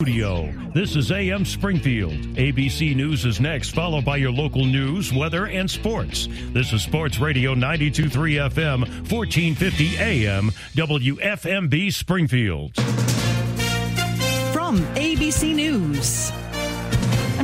Studio. This is AM Springfield. ABC News is next, followed by your local news, weather, and sports. This is Sports Radio 923 FM, 1450 AM, WFMB Springfield. From ABC News.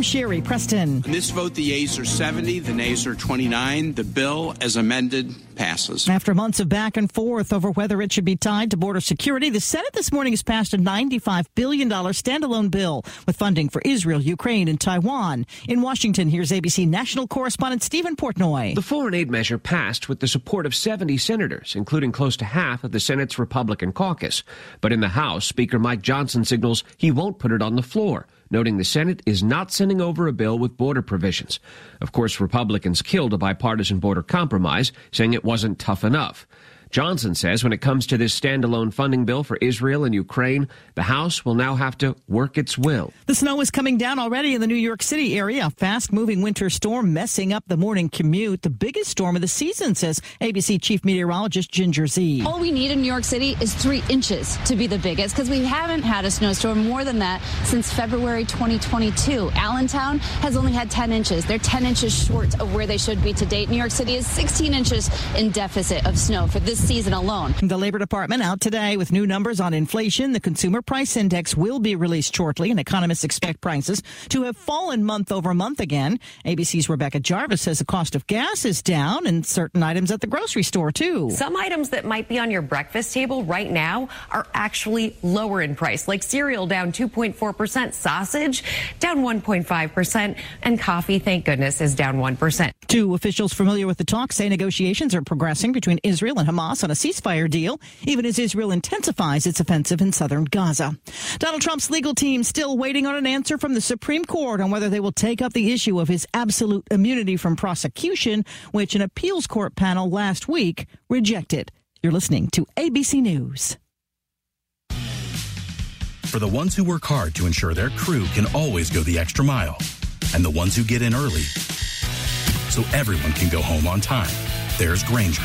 I'm Sherry Preston. In this vote, the yeas are 70, the nays are 29. The bill, as amended, passes. After months of back and forth over whether it should be tied to border security, the Senate this morning has passed a $95 billion standalone bill with funding for Israel, Ukraine, and Taiwan. In Washington, here's ABC national correspondent Steven Portnoy. The foreign aid measure passed with the support of 70 senators, including close to half of the Senate's Republican caucus. But in the House, Speaker Mike Johnson signals he won't put it on the floor noting the Senate is not sending over a bill with border provisions. Of course, Republicans killed a bipartisan border compromise, saying it wasn't tough enough. Johnson says when it comes to this standalone funding bill for Israel and Ukraine, the House will now have to work its will. The snow is coming down already in the New York City area. A fast moving winter storm messing up the morning commute. The biggest storm of the season, says ABC Chief Meteorologist Ginger Zee. All we need in New York City is three inches to be the biggest because we haven't had a snowstorm more than that since February 2022. Allentown has only had 10 inches. They're 10 inches short of where they should be to date. New York City is 16 inches in deficit of snow for this season alone. The Labor Department out today with new numbers on inflation. The Consumer Price Index will be released shortly, and economists expect prices to have fallen month over month again. ABC's Rebecca Jarvis says the cost of gas is down and certain items at the grocery store, too. Some items that might be on your breakfast table right now are actually lower in price, like cereal down 2.4%, sausage down 1.5%, and coffee, thank goodness, is down 1%. Two officials familiar with the talks say negotiations are progressing between Israel and Hamas on a ceasefire deal, even as Israel intensifies its offensive in southern Gaza. Donald Trump's legal team still waiting on an answer from the Supreme Court on whether they will take up the issue of his absolute immunity from prosecution, which an appeals court panel last week rejected. You're listening to ABC News. For the ones who work hard to ensure their crew can always go the extra mile, and the ones who get in early so everyone can go home on time, there's Grainger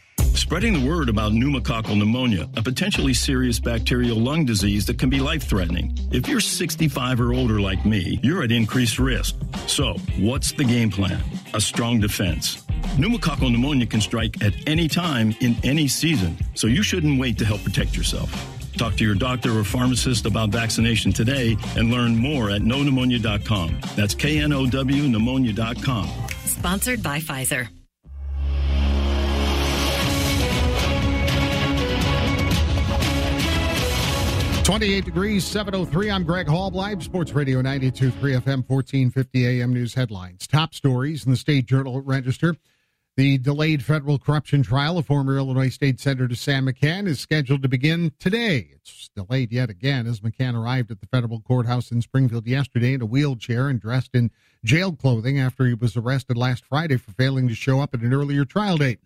Spreading the word about pneumococcal pneumonia, a potentially serious bacterial lung disease that can be life threatening. If you're 65 or older like me, you're at increased risk. So, what's the game plan? A strong defense. Pneumococcal pneumonia can strike at any time in any season, so you shouldn't wait to help protect yourself. Talk to your doctor or pharmacist about vaccination today and learn more at knowpneumonia.com. That's K N O W pneumonia.com. Sponsored by Pfizer. 28 degrees, 703. I'm Greg Hall, Live Sports Radio 92.3 FM, 1450 AM News headlines. Top stories in the State Journal Register. The delayed federal corruption trial of former Illinois State Senator Sam McCann is scheduled to begin today. It's delayed yet again as McCann arrived at the federal courthouse in Springfield yesterday in a wheelchair and dressed in jail clothing after he was arrested last Friday for failing to show up at an earlier trial date.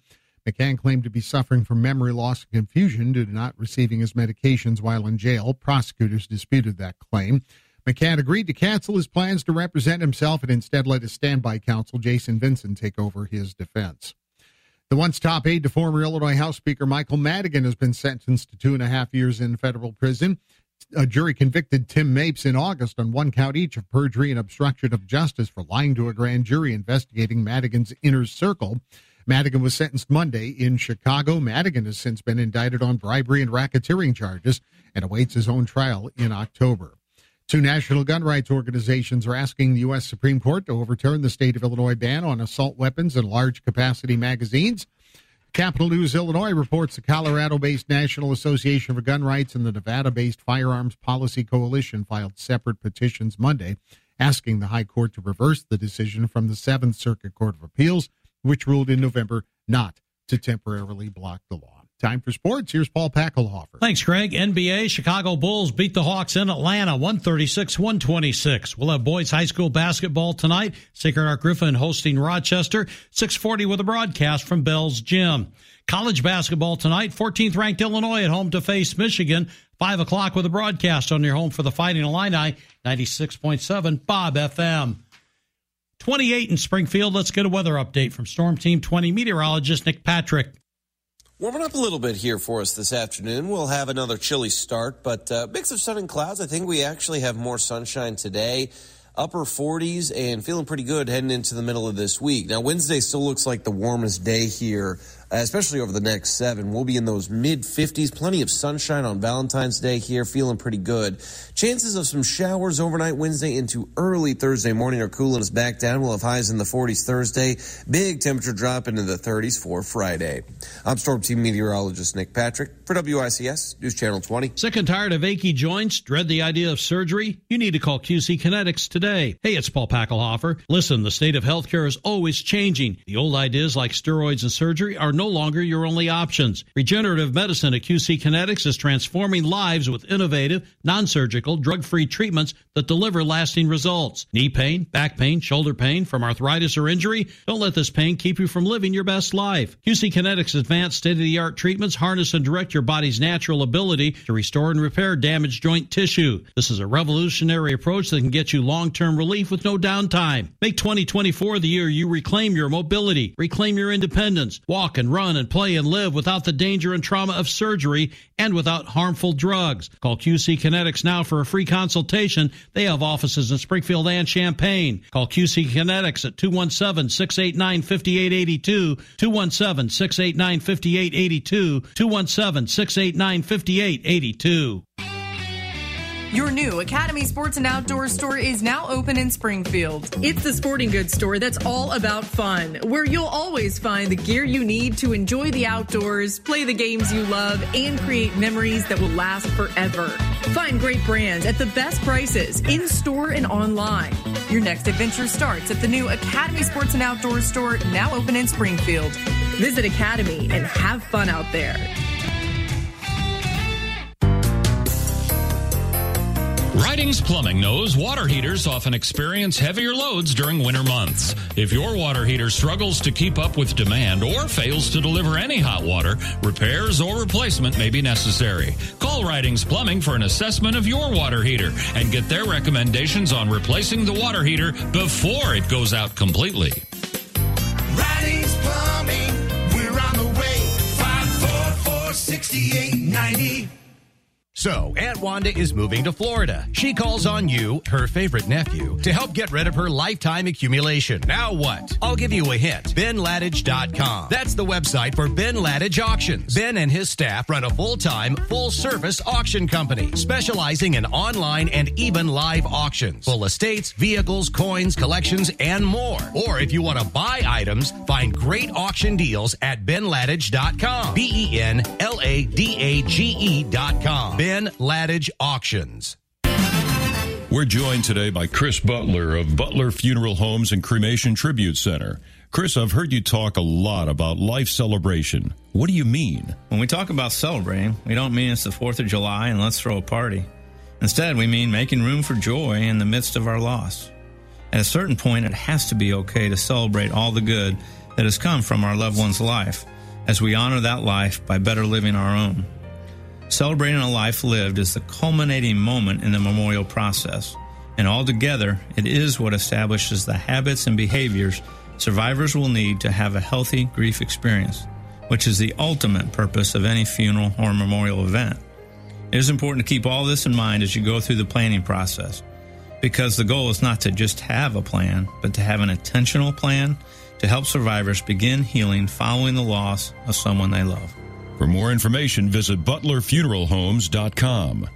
McCann claimed to be suffering from memory loss and confusion due to not receiving his medications while in jail. Prosecutors disputed that claim. McCann agreed to cancel his plans to represent himself and instead let his standby counsel, Jason Vincent, take over his defense. The once top aide to former Illinois House Speaker Michael Madigan has been sentenced to two and a half years in federal prison. A jury convicted Tim Mapes in August on one count each of perjury and obstruction of justice for lying to a grand jury investigating Madigan's inner circle. Madigan was sentenced Monday in Chicago. Madigan has since been indicted on bribery and racketeering charges and awaits his own trial in October. Two national gun rights organizations are asking the U.S. Supreme Court to overturn the state of Illinois ban on assault weapons and large capacity magazines. Capitol News Illinois reports the Colorado based National Association for Gun Rights and the Nevada based Firearms Policy Coalition filed separate petitions Monday asking the High Court to reverse the decision from the Seventh Circuit Court of Appeals, which ruled in November not to temporarily block the law. Time for sports. Here's Paul Packelhofer. Thanks, Greg. NBA Chicago Bulls beat the Hawks in Atlanta 136 126. We'll have boys high school basketball tonight. Sacred Heart Griffin hosting Rochester. 640 with a broadcast from Bell's Gym. College basketball tonight. 14th ranked Illinois at home to face Michigan. 5 o'clock with a broadcast on your home for the Fighting Illini. 96.7 Bob FM. 28 in Springfield. Let's get a weather update from Storm Team 20 meteorologist Nick Patrick. Warming up a little bit here for us this afternoon. We'll have another chilly start, but uh, mix of sun and clouds. I think we actually have more sunshine today. Upper 40s and feeling pretty good heading into the middle of this week. Now, Wednesday still looks like the warmest day here Uh, especially over the next seven. We'll be in those mid 50s. Plenty of sunshine on Valentine's Day here, feeling pretty good. Chances of some showers overnight Wednesday into early Thursday morning are cooling us back down. We'll have highs in the 40s Thursday. Big temperature drop into the 30s for Friday. I'm Storm Team meteorologist Nick Patrick for WICS News Channel 20. Sick and tired of achy joints? Dread the idea of surgery? You need to call QC Kinetics today. Hey, it's Paul Packelhofer. Listen, the state of healthcare is always changing. The old ideas like steroids and surgery are no longer your only options. Regenerative medicine at QC Kinetics is transforming lives with innovative, non-surgical, drug-free treatments that deliver lasting results. Knee pain, back pain, shoulder pain from arthritis or injury? Don't let this pain keep you from living your best life. QC Kinetics advanced state-of-the-art treatments harness and direct your body's natural ability to restore and repair damaged joint tissue. This is a revolutionary approach that can get you long-term relief with no downtime. Make 2024 the year you reclaim your mobility, reclaim your independence, walk and run and play and live without the danger and trauma of surgery and without harmful drugs. Call QC Kinetics now for a free consultation. They have offices in Springfield and Champaign. Call QC Kinetics at 217-689-5882, 217-689-5882, 217-689-5882. Your new Academy Sports and Outdoors store is now open in Springfield. It's the sporting goods store that's all about fun, where you'll always find the gear you need to enjoy the outdoors, play the games you love, and create memories that will last forever. Find great brands at the best prices in store and online. Your next adventure starts at the new Academy Sports and Outdoors store now open in Springfield. Visit Academy and have fun out there. Ridings Plumbing knows water heaters often experience heavier loads during winter months. If your water heater struggles to keep up with demand or fails to deliver any hot water, repairs or replacement may be necessary. Call Ridings Plumbing for an assessment of your water heater and get their recommendations on replacing the water heater before it goes out completely. Ridings Plumbing, we're on the way. 544 6890. So, Aunt Wanda is moving to Florida. She calls on you, her favorite nephew, to help get rid of her lifetime accumulation. Now what? I'll give you a hint. BenLadage.com. That's the website for Ben Ladage Auctions. Ben and his staff run a full-time, full-service auction company specializing in online and even live auctions. Full estates, vehicles, coins, collections, and more. Or if you want to buy items, find great auction deals at BenLadage.com. B-E-N-L-A-D-A-G-E.com. Ben Ladage Auctions. We're joined today by Chris Butler of Butler Funeral Homes and Cremation Tribute Center. Chris, I've heard you talk a lot about life celebration. What do you mean? When we talk about celebrating, we don't mean it's the 4th of July and let's throw a party. Instead, we mean making room for joy in the midst of our loss. At a certain point, it has to be okay to celebrate all the good that has come from our loved one's life as we honor that life by better living our own. Celebrating a life lived is the culminating moment in the memorial process, and altogether, it is what establishes the habits and behaviors survivors will need to have a healthy grief experience, which is the ultimate purpose of any funeral or memorial event. It is important to keep all this in mind as you go through the planning process, because the goal is not to just have a plan, but to have an intentional plan to help survivors begin healing following the loss of someone they love. For more information, visit butlerfuneralhomes.com.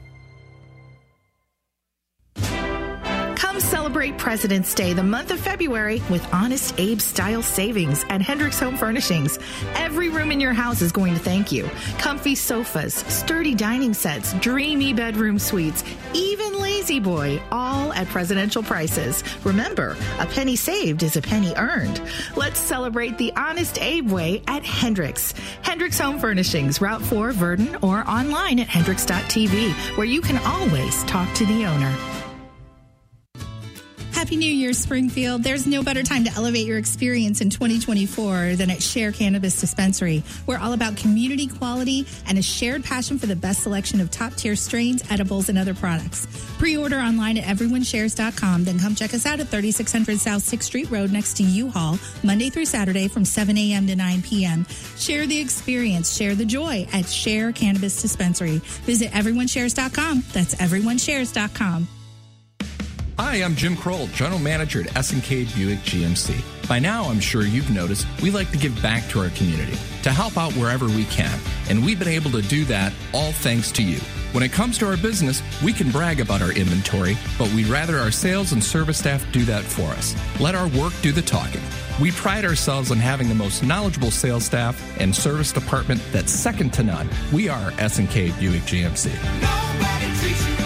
President's Day the month of February with Honest Abe style savings at Hendricks Home Furnishings. Every room in your house is going to thank you. Comfy sofas, sturdy dining sets, dreamy bedroom suites, even La-Z-Boy, all at presidential prices. Remember, a penny saved is a penny earned. Let's celebrate the Honest Abe way at Hendricks. Hendricks Home Furnishings, Route 4, Virden, or online at hendricks.tv, where you can always talk to the owner. Happy New Year, Springfield. There's no better time to elevate your experience in 2024 than at Share Cannabis Dispensary. We're all about community quality and a shared passion for the best selection of top tier strains, edibles, and other products. Pre order online at everyoneshares.com, then come check us out at 3600 South 6th Street Road next to U-Haul, Monday through Saturday from 7 a.m. to 9 p.m. Share the experience, share the joy at Share Cannabis Dispensary. Visit everyoneshares.com. That's everyoneshares.com. Hi, I'm Jim Kroll, General Manager at S&K Buick GMC. By now, I'm sure you've noticed we like to give back to our community, to help out wherever we can, and we've been able to do that all thanks to you. When it comes to our business, we can brag about our inventory, but we'd rather our sales and service staff do that for us. Let our work do the talking. We pride ourselves on having the most knowledgeable sales staff and service department that's second to none. We are S&K Buick GMC.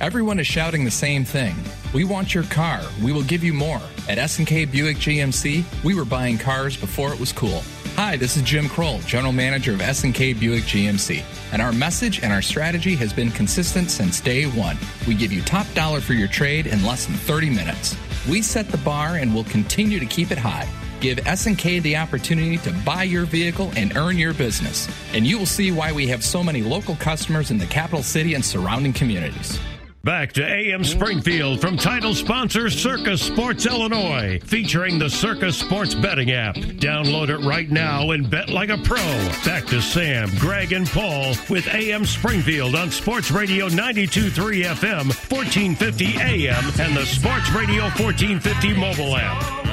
Everyone is shouting the same thing. We want your car. We will give you more. At S&K Buick GMC, we were buying cars before it was cool. Hi, this is Jim Kroll, General Manager of S&K Buick GMC. And our message and our strategy has been consistent since day one. We give you top dollar for your trade in less than 30 minutes. We set the bar and will continue to keep it high. Give S&K the opportunity to buy your vehicle and earn your business. And you will see why we have so many local customers in the capital city and surrounding communities. Back to AM Springfield from title sponsor Circus Sports Illinois, featuring the Circus Sports betting app. Download it right now and bet like a pro. Back to Sam, Greg, and Paul with AM Springfield on Sports Radio 92.3 FM, 1450 AM, and the Sports Radio 1450 mobile app.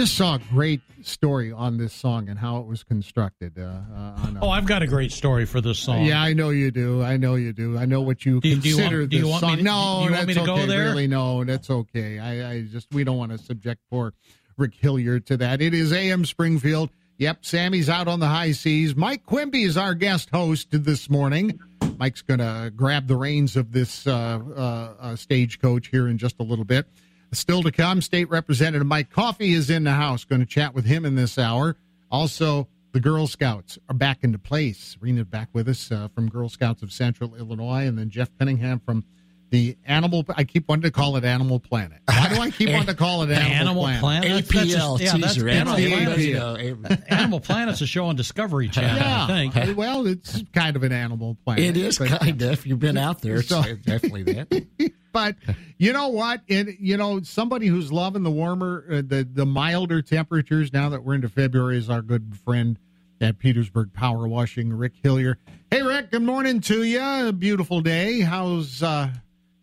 Just saw a great story on this song and how it was constructed. Uh, uh, on Oh, I've got a great story for this song. Yeah, I know you do. I know you do. I know what you Do you- do you consider want- do you this song. to- no, do you want me that's okay. Really, no, that's okay. I, I just we don't want to subject poor Rick Hilliard to that. It is AM Springfield. Yep, Sammy's out on the high seas. Mike Quimby is our guest host this morning. Mike's going to grab the reins of this uh, uh, uh, stagecoach here in just a little bit. Still to come, State Representative Mike Coffey is in the house. Going to chat with him in this hour. Also, the Girl Scouts are back into place. Rena back with us uh, from Girl Scouts of Central Illinois, and then Jeff Cunningham from the Animal. I keep wanting to call it Animal Planet. Why do I keep wanting to call it Animal, Animal Planet? Planet? That's- that's APL just- yeah, that's teaser. Animal It's the Planet. APL. Animal Planet's a show on Discovery Channel, Yeah, I think. well, it's kind of an Animal Planet. It is but- kind of. If you've been out there, it's So- definitely that. but you know what? And you know, somebody who's loving the warmer, uh, the the milder temperatures now that we're into February is our good friend at Petersburg Power Washing, Rick Hillier. Hey, Rick. Good morning to you. A beautiful day. How's uh?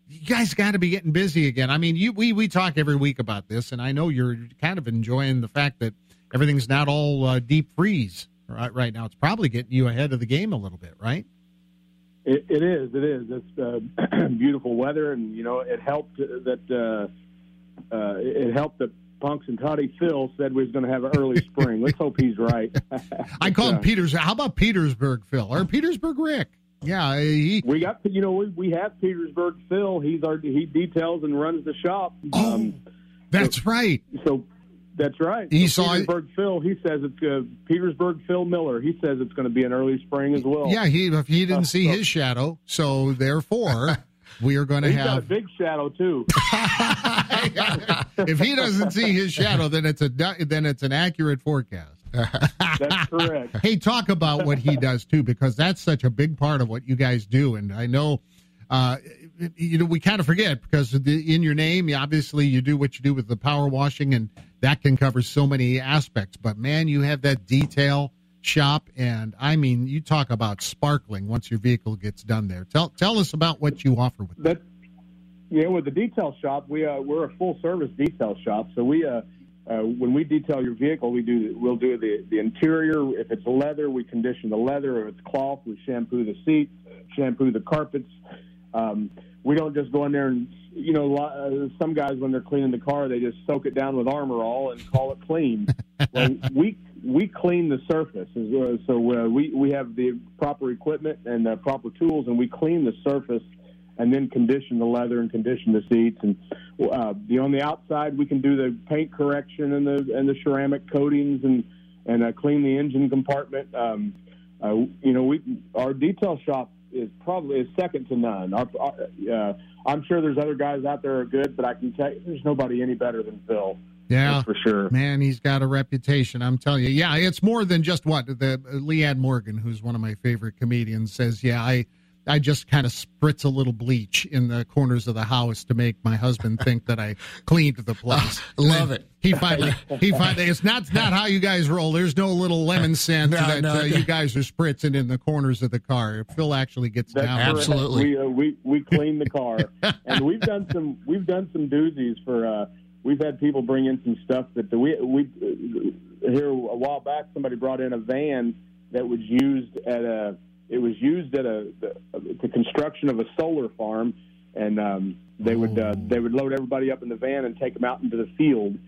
You guys got to be getting busy again. I mean, you we we talk every week about this, and I know you're kind of enjoying the fact that everything's not all uh, deep freeze right right now. It's probably getting you ahead of the game a little bit, right? It, it is. It is. It's uh, beautiful weather, and you know it helped that uh, uh, it helped that Punxsutawney Phil said we was going to have an early spring. Let's hope he's right. I call him Peters. How about Petersburg Phil or Petersburg Rick? Yeah, he. We got you know we, we have Petersburg Phil. He's our he details and runs the shop. Oh, that's right. So that's right. He so saw Petersburg Phil. He says it's uh, Petersburg Phil Miller. He says it's going to be an early spring as well. Yeah, he if he didn't see his shadow, so therefore we are going to He's got a have. big shadow too. if he doesn't see his shadow, then it's a then it's an accurate forecast. That's correct. Hey, talk about what he does too, because that's such a big part of what you guys do, and I know. Uh, you know, we kind of forget because the, in your name, obviously, you do what you do with the power washing, and that can cover so many aspects. But man, you have that detail shop, and I mean, you talk about sparkling once your vehicle gets done there. Tell tell us about what you offer with. That yeah, with the detail shop, we uh, we're a full service detail shop. So we uh, uh, when we detail your vehicle, we do we'll do the the interior. If it's leather, we condition the leather. If it's cloth, we shampoo the seats, shampoo the carpets. Um, we don't just go in there and you know uh, some guys when they're cleaning the car, they just soak it down with Armor All and call it clean. well, we we clean the surface. as well. So uh, we we have the proper equipment and the proper tools, and we clean the surface and then condition the leather and condition the seats. And uh, the on the outside, we can do the paint correction and the and the ceramic coatings and and uh, clean the engine compartment. Um, uh, you know, we our detail shop is probably is second to none. Our, our, uh, I'm sure there's other guys out there are good, but I can tell you, there's nobody any better than Phil. Yeah, for sure. Man, he's got a reputation. I'm telling you. Yeah, it's more than just what the uh, Leanne Morgan, who's one of my favorite comedians, says. Yeah, I. I just kind of spritz a little bleach in the corners of the house to make my husband think that I cleaned the place. love it. He finally, he finally. It's not not how you guys roll. There's no little lemon scent No, that no, uh, no. you guys are spritzing in the corners of the car. Phil actually gets That's down. correct. We, uh, we we clean the car, and we've done some we've done some doozies for. Uh, we've had people bring in some stuff that the, we we uh, here a while back. Somebody brought in a van that was used at a it was used at a the, the construction of a solar farm, and um, they would uh, they would load everybody up in the van and take them out into the field.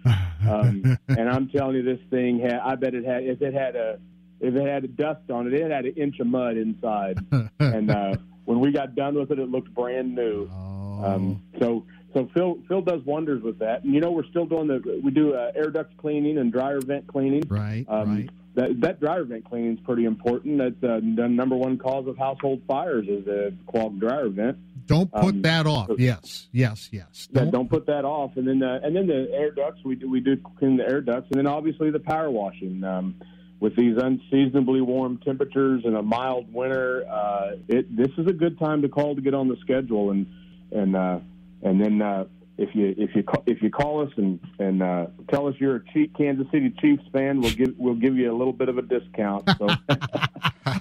Um, and I'm telling you, this thing had I bet it had if it had a if it had a dust on it, it had an inch of mud inside. and uh, when we got done with it, it looked brand new. Um, so so Phil Phil does wonders with that. And you know, we're still doing the we do uh, air duct cleaning and dryer vent cleaning. Right. Um, right. That, that dryer vent cleaning is pretty important. That's uh, the number one cause of household fires is a clogged dryer vent. Don't put Um, that off. Yes, yes, yes. That don't put that off, and then uh, and then the air ducts we do we do clean the air ducts, and then obviously the power washing. Um, with these unseasonably warm temperatures and a mild winter, uh, it this is a good time to call to get on the schedule, and and uh, and then uh, if you if you call, if you call us and and uh, tell us you're a Chief, Kansas City Chiefs fan, we'll give we'll give you a little bit of a discount. So.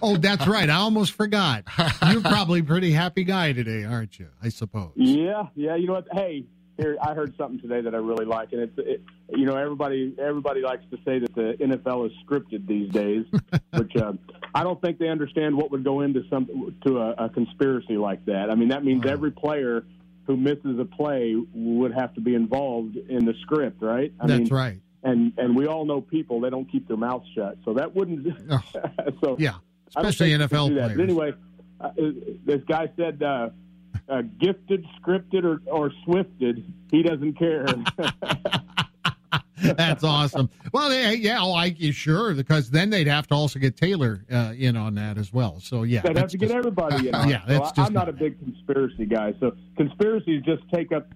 Oh, that's right. I almost forgot. You're probably a pretty happy guy today, aren't you? I suppose. Yeah, yeah. You know what? Hey, here I heard something today that I really like, and it's it, you know everybody everybody likes to say that the NFL is scripted these days, which uh, I don't think they understand what would go into some to a, a conspiracy like that. I mean, that means every player who misses a play would have to be involved in the script, right? I That's mean, right. And and we all know people they don't keep their mouths shut, so that wouldn't. so Yeah, especially NFL that. But players. anyway, uh, this guy said, uh, uh, "Gifted, scripted, or, or swifted, he doesn't care." That's awesome. Well, yeah, yeah, oh, I sure because then they'd have to also get Taylor uh, in on that as well. So yeah, They'd have to get everybody in. on. Yeah, that's I, just I'm not a big conspiracy guy. So conspiracies just take up.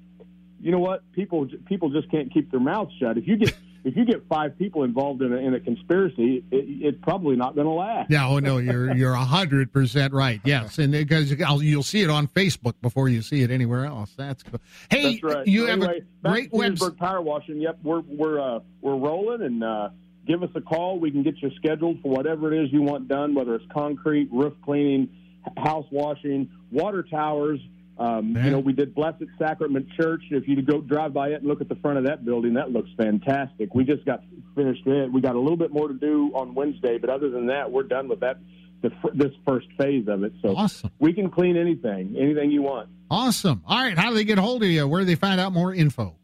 You know what? People people just can't keep their mouths shut. If you get if you get five people involved in a, in a conspiracy, it, it's probably not going to last. Yeah, oh no, you're you're a hundred percent right. Yes, and because you'll see it on Facebook before you see it anywhere else. That's cool. Hey, That's right. you So have anyway, a great to website. Power Washing. Yep, we're we're uh, we're rolling, and uh, give us a call. We can get you scheduled for whatever it is you want done, whether it's concrete, roof cleaning, house washing, water towers. Um, You know, we did Blessed Sacrament Church. If you go drive by it and look at the front of that building, that looks fantastic. We just got finished it. We got a little bit more to do on Wednesday, but other than that, we're done with that. The, this first phase of it, so awesome. we can clean anything, anything you want. Awesome. All right, how do they get a hold of you? Where do they find out more info?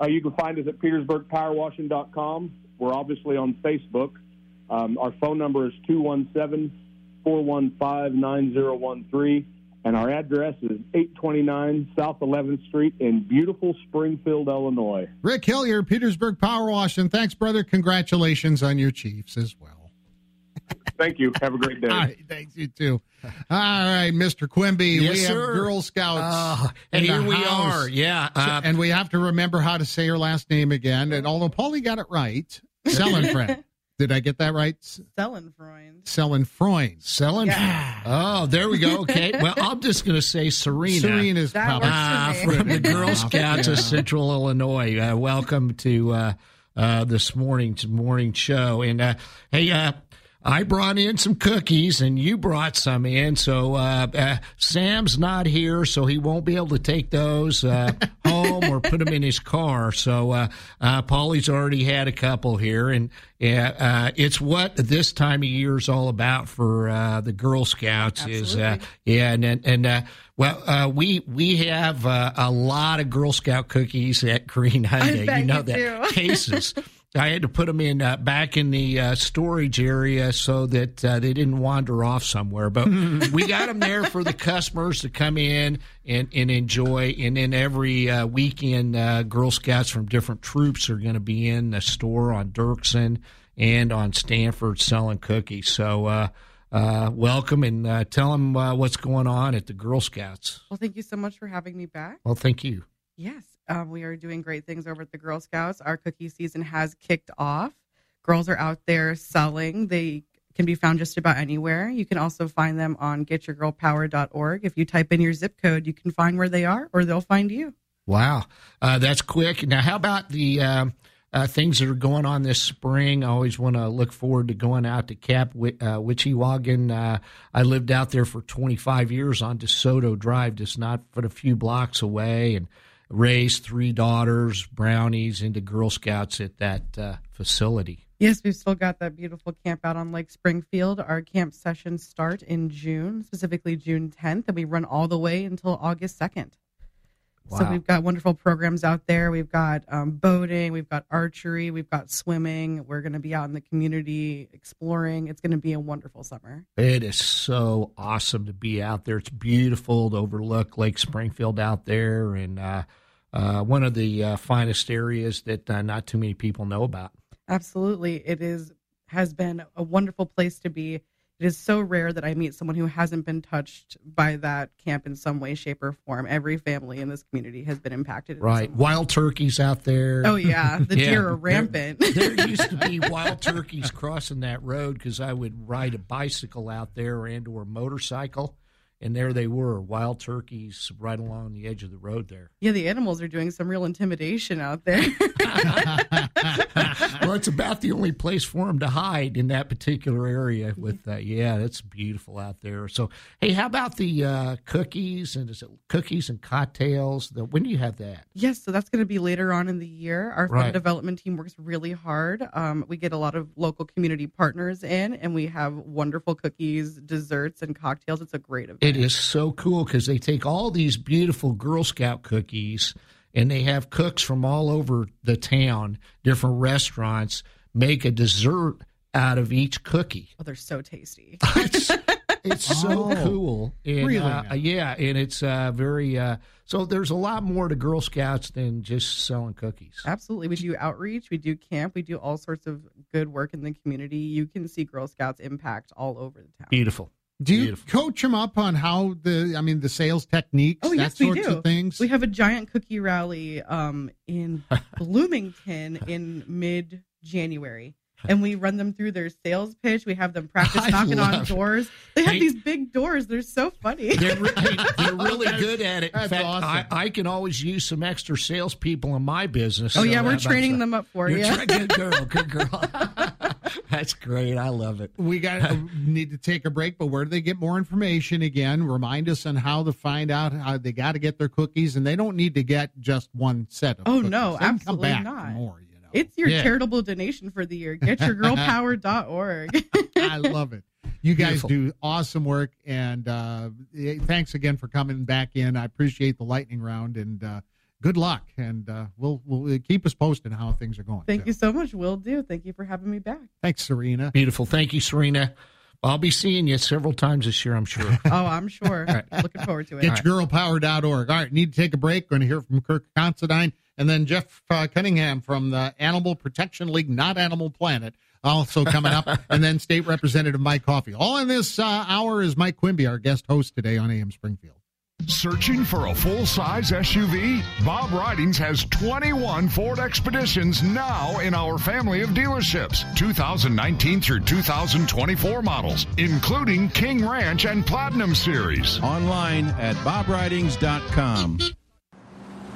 Uh, you can find us at petersburgpowerwashing.com. We're obviously on Facebook. Um, our phone number is 217 415 9013. And our address is 829 South 11th Street in beautiful Springfield, Illinois. Rick Hillier, Petersburg Power Wash, and thanks, brother. Congratulations on your Chiefs as well. Thank you. Have a great day. All right, thanks you too. All right, Mr. Quimby, Yes, we have sir. Girl Scouts. Uh, and here we house. are. Yeah, So- uh, and we have to remember how to say her last name again. And although Paulie got it right, Selinfreund. Did I get that right? Selinfreund. Selinfreund. Selling. Oh, there we go. Okay. Well, I'm just going to say Serena. Serena's That probably works uh, from the Girl Scouts Yeah. of Central Illinois. Uh, welcome to uh, uh, this morning's morning show. And uh, hey, uh, I brought in some cookies, and you brought some in. So uh, uh, Sam's not here, so he won't be able to take those uh, home or put them in his car. So uh, uh, Paulie's already had a couple here, and uh, uh, it's what this time of year is all about for uh, the Girl Scouts. Is uh, yeah, and and, and uh, well, uh, we we have uh, a lot of Girl Scout cookies at Green Hyundai. you know that cases. I had to put them in uh, back in the uh, storage area so that uh, they didn't wander off somewhere. But we got them there for the customers to come in and, and enjoy. And then every uh, weekend, uh, Girl Scouts from different troops are going to be in the store on Dirksen and on Stanford selling cookies. So uh, uh, welcome and uh, tell them uh, what's going on at the Girl Scouts. Well, thank you so much for having me back. Well, thank you. Yes, um, we are doing great things over at the Girl Scouts. Our cookie season has kicked off. Girls are out there selling. They can be found just about anywhere. You can also find them on getyourgirlpower.org. If you type in your zip code, you can find where they are or they'll find you. Wow, uh, that's quick. Now, how about the um, uh, things that are going on this spring? I always want to look forward to going out to Cap uh, Widjiwagan. Uh, I lived out there for 25 years on DeSoto Drive, just not but a few blocks away, and raised three daughters, brownies, into Girl Scouts at that uh, facility. Yes, we've still got that beautiful camp out on Lake Springfield. Our camp sessions start in June, specifically June 10th, and we run all the way until August 2nd. Wow. So we've got wonderful programs out there. We've got um, boating, we've got archery, we've got swimming. We're going to be out in the community exploring. It's going to be a wonderful summer. It is so awesome to be out there. It's beautiful to overlook Lake Springfield out there, and uh, uh, one of the uh, finest areas that uh, not too many people know about. Absolutely, it is has been a wonderful place to be. It is so rare that I meet someone who hasn't been touched by that camp in some way, shape, or form. Every family in this community has been impacted. Right, wild turkeys out there. Oh yeah, the Yeah, deer are rampant. There used to be wild turkeys crossing that road because I would ride a bicycle out there and or a motorcycle, and there they were, wild turkeys right along the edge of the road there. yeah, the animals are doing some real intimidation out there. well, it's about the only place for them to hide in that particular area. With uh, yeah, that's beautiful out there. So, hey, how about the uh, cookies and is it cookies and cocktails? The, when do you have that? Yes, so that's going to be later on in the year. Our fund Right. development team works really hard. Um, we get a lot of local community partners in, and we have wonderful cookies, desserts, and cocktails. It's a great event. It is so cool because they take all these beautiful Girl Scout cookies and they have cooks from all over the town, different restaurants, make a dessert out of each cookie. Oh, they're so tasty. It's so Oh. cool. And, Really uh, yeah, and it's uh, very uh, so. There's a lot more to Girl Scouts than just selling cookies. Absolutely. We do outreach, we do camp, we do all sorts of good work in the community. You can see Girl Scouts impact all over the town. Beautiful. Do you coach them up on how the, I mean, the sales techniques, Oh that yes, sorts we do. of things? We have a giant cookie rally um, in Bloomington in mid January. And we run them through their sales pitch. We have them practice knocking on love it. doors. They have Hey. these big doors. They're so funny. They're, re- hey, they're really good at it. In That's fact, awesome. I, I can always use some extra salespeople in my business. Oh, so yeah, we're training them up for You're tra- Good girl, good girl. That's great. I love it. We got uh, need to take a break, but where do they get more information again? Remind us on how to find out how they got to get their cookies, and they don't need to get just one set of. Oh cookies. no, They can come absolutely back not. more. It's your Yeah. charitable donation for the year. GetYourGirlPower.org. I love it. You guys Beautiful. do awesome work, and uh, thanks again for coming back in. I appreciate the lightning round, and uh, good luck. And uh, we'll we'll keep us posted how things are going. Thank you so much. Will do. Thank you for having me back. Thanks, Serena. Beautiful. Thank you, Serena. I'll be seeing you several times this year, I'm sure. Oh, I'm sure. All right. Looking forward to it. GetYourGirlPower.org. All right, need to take a break. Going to hear from Kirk Considine and then Jeff uh, Cunningham from the Animal Protection League, not Animal Planet, also coming up, and then State Representative Mike Coffey. All in this uh, hour is Mike Quimby, our guest host today on AM Springfield. Searching for a full size SUV? Bob Ridings has 21 Ford Expeditions now in our family of dealerships, 2019 through 2024 models, including King Ranch and Platinum Series. Online at bobridings.com.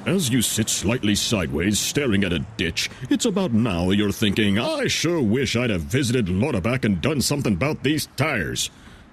As you sit slightly sideways staring at a ditch, it's about now you're thinking, I sure wish I'd have visited Lauterbach and done something about these tires.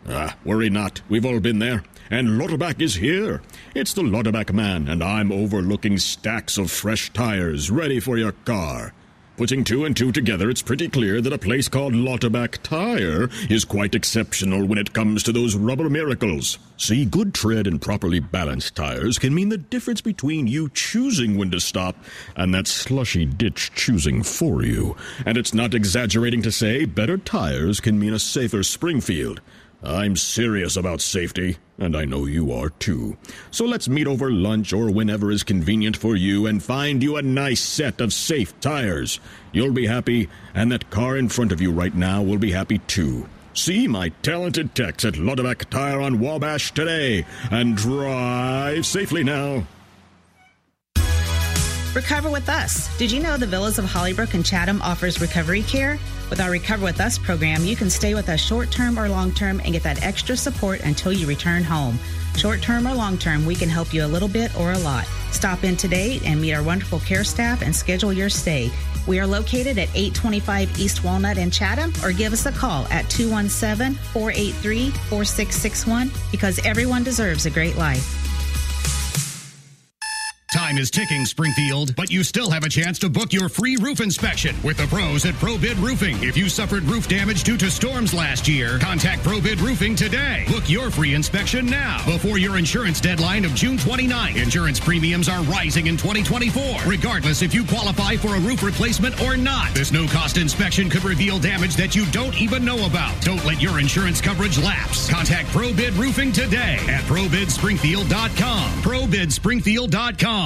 Ah, worry not, we've all been there. And Lauterbach is here. It's the Lauterbach man, and I'm overlooking stacks of fresh tires ready for your car. Putting two and two together, it's pretty clear that a place called Lauterbach Tire is quite exceptional when it comes to those rubber miracles. See, good tread and properly balanced tires can mean the difference between you choosing when to stop and that slushy ditch choosing for you. And it's not exaggerating to say better tires can mean a safer Springfield. I'm serious about safety, and I know you are too. So let's meet over lunch or whenever is convenient for you and find you a nice set of safe tires. You'll be happy, and that car in front of you right now will be happy too. See my talented techs at Lauterbach Tire on Wabash today, and drive safely now. Recover with us. Did you know the Villas of Hollybrook and Chatham offers recovery care? With our Recover with Us program, you can stay with us short term or long term and get that extra support until you return home. Short term or long term, we can help you a little bit or a lot. Stop in today and meet our wonderful care staff and schedule your stay. We are located at 825 East Walnut in Chatham, or give us a call at 217 483 4661 because everyone deserves a great life. Time is ticking, Springfield, but you still have a chance to book your free roof inspection with the pros at ProBid Roofing. If you suffered roof damage due to storms last year, contact ProBid Roofing today. Book your free inspection now before your insurance deadline of June 29. Insurance premiums are rising in 2024, regardless if you qualify for a roof replacement or not. This no cost inspection could reveal damage that you don't even know about. Don't let your insurance coverage lapse. Contact ProBid Roofing today at ProBidSpringfield.com. ProBidSpringfield.com.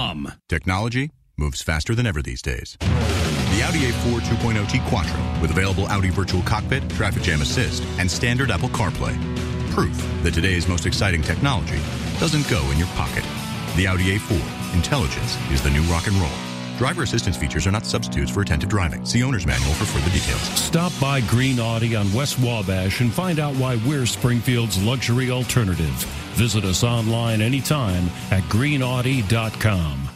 Technology moves faster than ever these days. The Audi A4 2.0T Quattro with available Audi Virtual Cockpit, Traffic Jam Assist, and standard Apple CarPlay. Proof that today's most exciting technology doesn't go in your pocket. The Audi A4. Intelligence is the new rock and roll. Driver assistance features are not substitutes for attentive driving. See owner's manual for further details. Stop by Green Audi on West Wabash and find out why we're Springfield's luxury alternative. Visit us online anytime at greenaudi.com.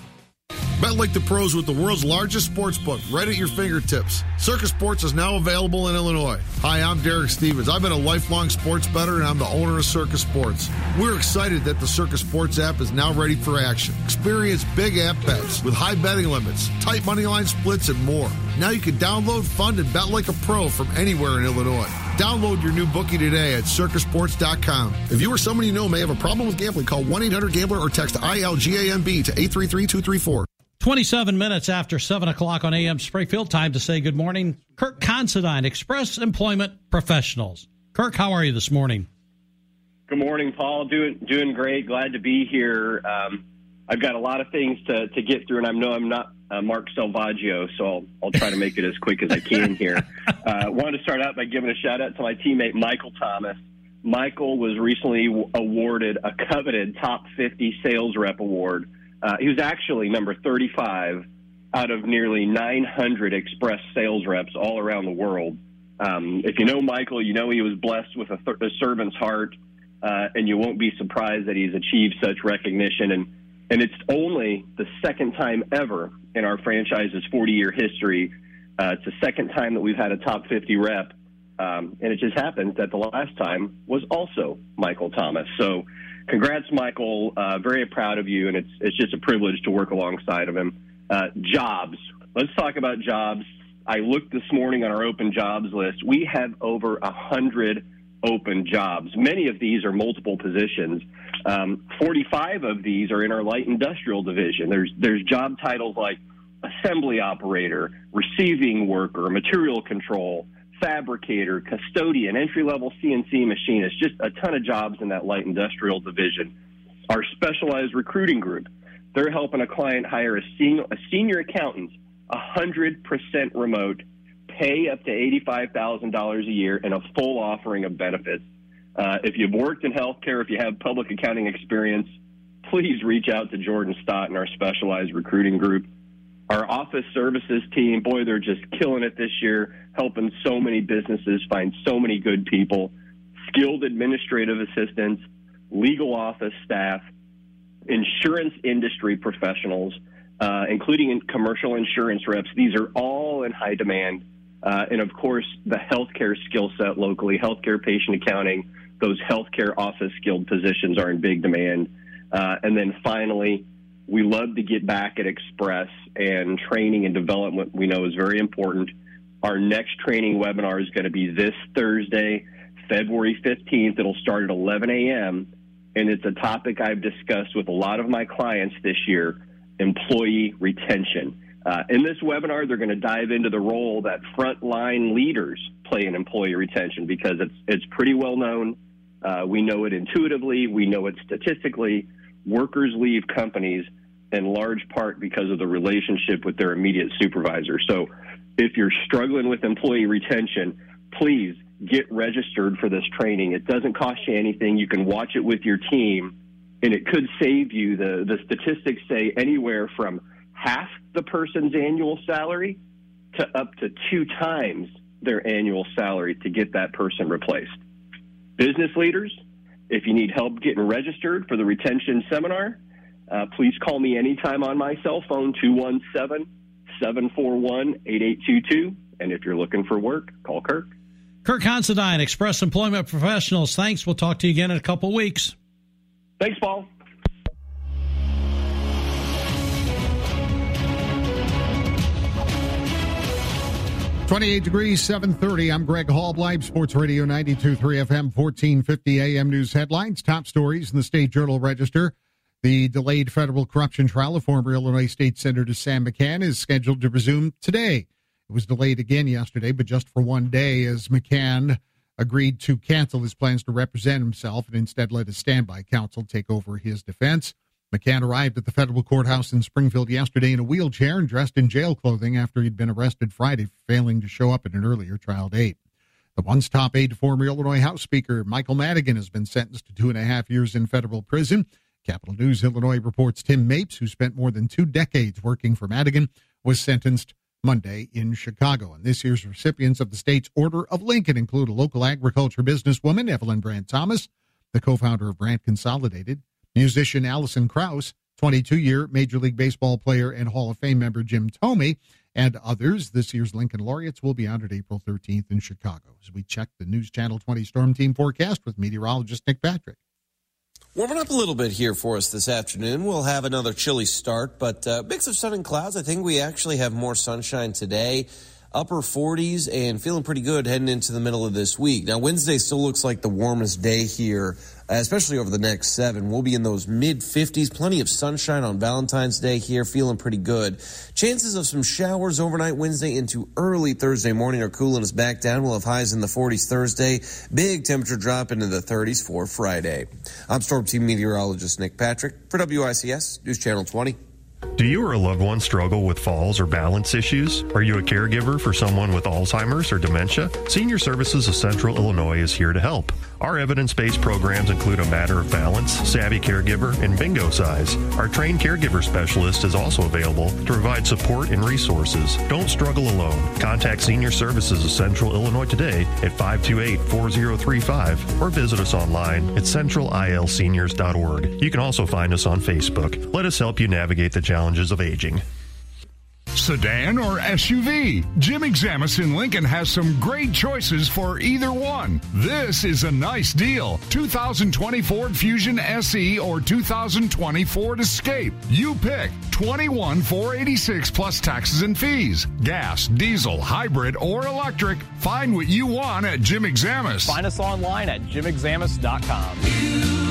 Bet like the pros with the world's largest sports book right at your fingertips. Circus Sports is now available in Illinois. Hi, I'm Derek Stevens. I've been a lifelong sports bettor and I'm the owner of Circus Sports. We're excited that the Circus Sports app is now ready for action. Experience big app bets with high betting limits, tight money line splits, and more. Now you can download, fund, and bet like a pro from anywhere in Illinois. Download your new bookie today at circusports.com. If you or someone you know may have a problem with gambling, call 1 800 Gambler or text ILGAMB to 833 234. 27 minutes after 7 o'clock on AM Springfield. Time to say good morning. Kirk Considine, Express Employment Professionals. Kirk, how are you this morning? Good morning, Paul. Doing doing great. Glad to be here. Um, I've got a lot of things to, to get through, and I know I'm not uh, Mark Salvaggio, so I'll, I'll try to make it as quick as I can here. Uh, wanted to start out by giving a shout out to my teammate Michael Thomas. Michael was recently awarded a coveted top 50 sales rep award. Uh, he was actually number 35 out of nearly 900 express sales reps all around the world. Um, if you know Michael, you know he was blessed with a, th- a servant's heart, uh, and you won't be surprised that he's achieved such recognition. And and it's only the second time ever in our franchise's 40 year history. Uh, it's the second time that we've had a top 50 rep. Um, and it just happens that the last time was also Michael Thomas. So, congrats, Michael. Uh, very proud of you, and it's it's just a privilege to work alongside of him. Uh, jobs. Let's talk about jobs. I looked this morning on our open jobs list. We have over a hundred open jobs. Many of these are multiple positions. Um, 45 of these are in our light industrial division. There's there's job titles like assembly operator, receiving worker, material control, fabricator, custodian, entry level CNC machinist. Just a ton of jobs in that light industrial division. Our specialized recruiting group, they're helping a client hire a senior, a senior accountant, 100% remote, pay up to $85,000 a year, and a full offering of benefits. Uh, if you've worked in healthcare, if you have public accounting experience, please reach out to Jordan Stott and our specialized recruiting group. Our office services team, boy, they're just killing it this year, helping so many businesses find so many good people, skilled administrative assistants, legal office staff, insurance industry professionals, uh, including in commercial insurance reps. These are all in high demand. Uh, and of course, the healthcare skill set locally, healthcare patient accounting, those healthcare office skilled positions are in big demand. Uh, and then finally, we love to get back at Express, and training and development we know is very important. Our next training webinar is going to be this Thursday, February 15th. It'll start at 11 a.m., and it's a topic I've discussed with a lot of my clients this year employee retention. Uh, in this webinar, they're going to dive into the role that frontline leaders play in employee retention because it's it's pretty well known. Uh, we know it intuitively. We know it statistically. Workers leave companies in large part because of the relationship with their immediate supervisor. So, if you're struggling with employee retention, please get registered for this training. It doesn't cost you anything. You can watch it with your team, and it could save you. The the statistics say anywhere from half the person's annual salary to up to two times their annual salary to get that person replaced. Business leaders, if you need help getting registered for the retention seminar, uh, please call me anytime on my cell phone, 217 741 8822. And if you're looking for work, call Kirk. Kirk Considine, Express Employment Professionals. Thanks. We'll talk to you again in a couple weeks. Thanks, Paul. 28 degrees, 730. I'm Greg Hallbleib, Sports Radio 92.3 FM, 1450 AM News headlines. Top stories in the State Journal Register. The delayed federal corruption trial of former Illinois State Senator Sam McCann is scheduled to resume today. It was delayed again yesterday, but just for one day as McCann agreed to cancel his plans to represent himself and instead let his standby counsel take over his defense. McCann arrived at the federal courthouse in Springfield yesterday in a wheelchair and dressed in jail clothing after he'd been arrested Friday for failing to show up at an earlier trial date. The once top aide to former Illinois House Speaker Michael Madigan has been sentenced to two and a half years in federal prison. Capitol News Illinois reports Tim Mapes, who spent more than two decades working for Madigan, was sentenced Monday in Chicago. And this year's recipients of the state's Order of Lincoln include a local agriculture businesswoman, Evelyn Brandt Thomas, the co founder of Brandt Consolidated, musician Alison Krauss, 22 year Major League Baseball player and Hall of Fame member Jim Thome, and others. This year's Lincoln laureates will be honored April 13th in Chicago. As we check the News Channel 20 Storm Team forecast with meteorologist Nick Patrick. Warming up a little bit here for us this afternoon. We'll have another chilly start, but uh, mix of sun and clouds. I think we actually have more sunshine today upper 40s and feeling pretty good heading into the middle of this week. Now, Wednesday still looks like the warmest day here, especially over the next seven. We'll be in those mid 50s, plenty of sunshine on Valentine's Day here, feeling pretty good. Chances of some showers overnight Wednesday into early Thursday morning are cooling us back down. We'll have highs in the 40s Thursday, big temperature drop into the 30s for Friday. I'm Storm Team Meteorologist Nick Patrick for WICS News Channel 20. Do you or a loved one struggle with falls or balance issues? Are you a caregiver for someone with Alzheimer's or dementia? Senior Services of Central Illinois is here to help. Our evidence based programs include a matter of balance, savvy caregiver, and bingo size. Our trained caregiver specialist is also available to provide support and resources. Don't struggle alone. Contact Senior Services of Central Illinois today at 528 4035 or visit us online at centralilseniors.org. You can also find us on Facebook. Let us help you navigate the challenges of aging. Sedan or SUV? Jim Examus in Lincoln has some great choices for either one. This is a nice deal. 2020 Ford Fusion SE or 2020 Ford Escape. You pick 21 486 plus taxes and fees. Gas, diesel, hybrid, or electric. Find what you want at Jim Examus. Find us online at jimexamus.com.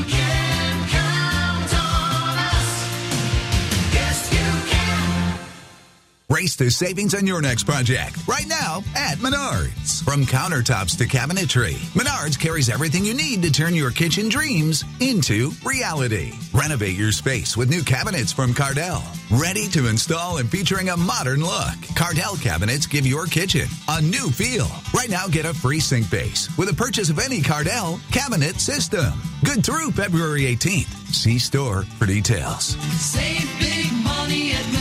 Race the savings on your next project right now at Menards. From countertops to cabinetry, Menards carries everything you need to turn your kitchen dreams into reality. Renovate your space with new cabinets from Cardell. Ready to install and featuring a modern look. Cardell cabinets give your kitchen a new feel. Right now, get a free sink base with a purchase of any Cardell cabinet system. Good through February 18th. See store for details. Save big money at.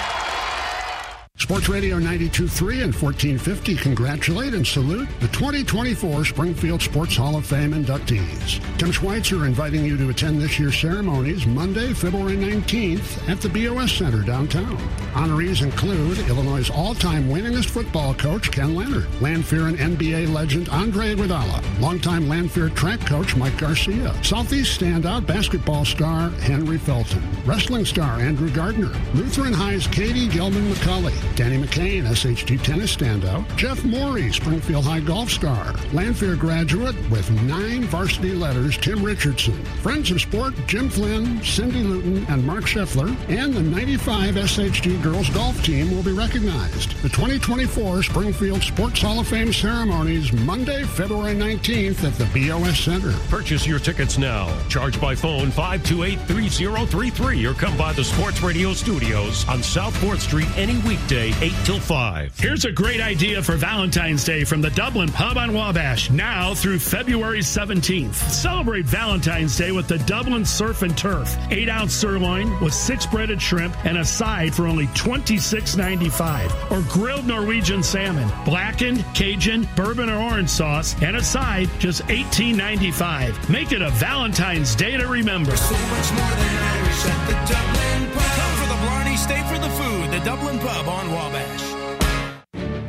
Sports Radio 92.3 and 1450 congratulate and salute the 2024 Springfield Sports Hall of Fame inductees. Tim Schweitzer inviting you to attend this year's ceremonies Monday, February 19th at the BOS Center downtown. Honorees include Illinois' all-time winningest football coach Ken Leonard, Lanphier and NBA legend Andre Iguodala, longtime Lanphier track coach Mike Garcia, Southeast standout basketball star Henry Felton, wrestling star Andrew Gardner, Lutheran High's Katie Gilman McCulley, Danny McCain, SHG tennis standout, Jeff Morey, Springfield High golf star, Lanphier graduate with nine varsity letters, Tim Richardson, Friends of Sport, Jim Flynn, Cindy Luton, and Mark Scheffler, and the 95 SHG girls golf team will be recognized. The 2024 Springfield Sports Hall of Fame ceremonies Monday, February 19th at the BOS Center. Purchase your tickets now. Charge by phone 528-3033 or come by the Sports Radio studios on South 4th Street any weekday 8 till 5. Here's a great idea for Valentine's Day from the Dublin Pub on Wabash, now through February 17th. Celebrate Valentine's Day with the Dublin Surf and Turf. 8 ounce sirloin with 6 breaded shrimp and a side for only $26.95. Or grilled Norwegian salmon, blackened, Cajun, bourbon, or orange sauce, and a side just $18.95. Make it a Valentine's Day to remember. So Dublin Pub on Wabash.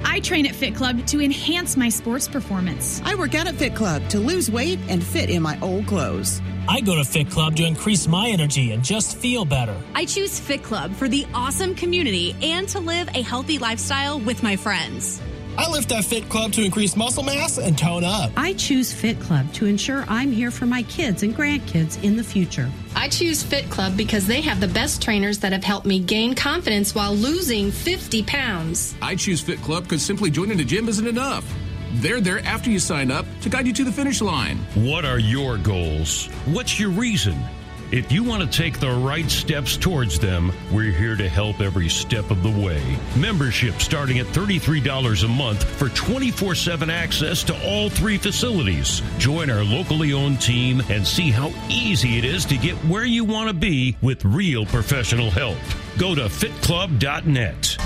I train at Fit Club to enhance my sports performance. I work out at Fit Club to lose weight and fit in my old clothes. I go to Fit Club to increase my energy and just feel better. I choose Fit Club for the awesome community and to live a healthy lifestyle with my friends. I lift at Fit Club to increase muscle mass and tone up. I choose Fit Club to ensure I'm here for my kids and grandkids in the future. I choose Fit Club because they have the best trainers that have helped me gain confidence while losing 50 pounds. I choose Fit Club because simply joining the gym isn't enough. They're there after you sign up to guide you to the finish line. What are your goals? What's your reason? If you want to take the right steps towards them, we're here to help every step of the way. Membership starting at $33 a month for 24 7 access to all three facilities. Join our locally owned team and see how easy it is to get where you want to be with real professional help. Go to fitclub.net.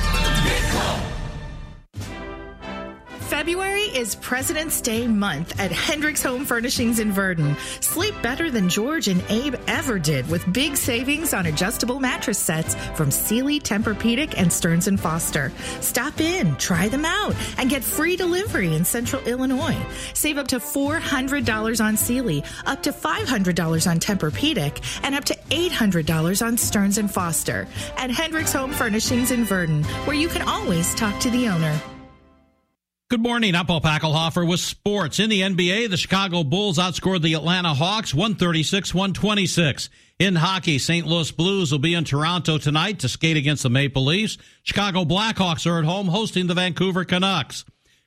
February is President's Day month at Hendricks Home Furnishings in Virden. Sleep better than George and Abe ever did with big savings on adjustable mattress sets from Sealy, Tempur-Pedic, and Stearns & Foster. Stop in, try them out, and get free delivery in Central Illinois. Save up to $400 on Sealy, up to $500 on Tempur-Pedic, and up to $800 on Stearns & Foster. At Hendricks Home Furnishings in Virden, where you can always talk to the owner. Good morning. I'm Paul Packelhofer with sports. In the NBA, the Chicago Bulls outscored the Atlanta Hawks 136-126. In hockey, St. Louis Blues will be in Toronto tonight to skate against the Maple Leafs. Chicago Blackhawks are at home hosting the Vancouver Canucks.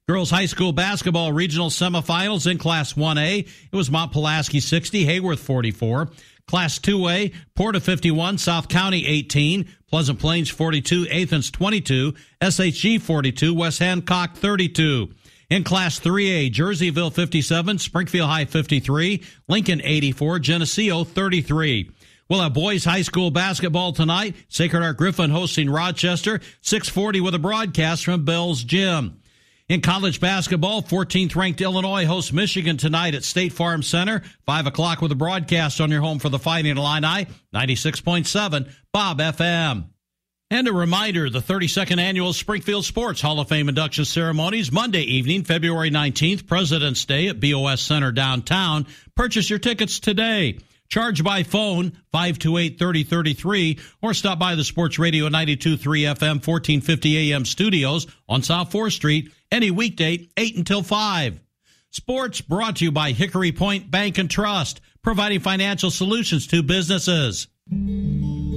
Girls high school basketball regional semifinals in Class 1A. It was Mount Pulaski 60, Heyworth 44. Class 2A, Porta 51, South County 18, Pleasant Plains 42, Athens 22, SHG 42, West Hancock 32. In Class 3A, Jerseyville 57, Springfield High 53, Lincoln 84, Geneseo 33. We'll have boys high school basketball tonight. Sacred Heart Griffin hosting Rochester, 640 with a broadcast from Bell's Gym. In college basketball, 14th ranked Illinois hosts Michigan tonight at State Farm Center, 5 o'clock with a broadcast on your home for the Fighting Illini, 96.7 Bob FM. And a reminder, the 32nd annual Springfield Sports Hall of Fame induction ceremonies Monday evening, February 19th, President's Day at BOS Center downtown. Purchase your tickets today. Charge by phone 528-3033 or stop by the Sports Radio 92.3 FM 1450 AM studios on South 4th Street any weekday 8 until 5. Sports brought to you by Hickory Point Bank and Trust, providing financial solutions to businesses.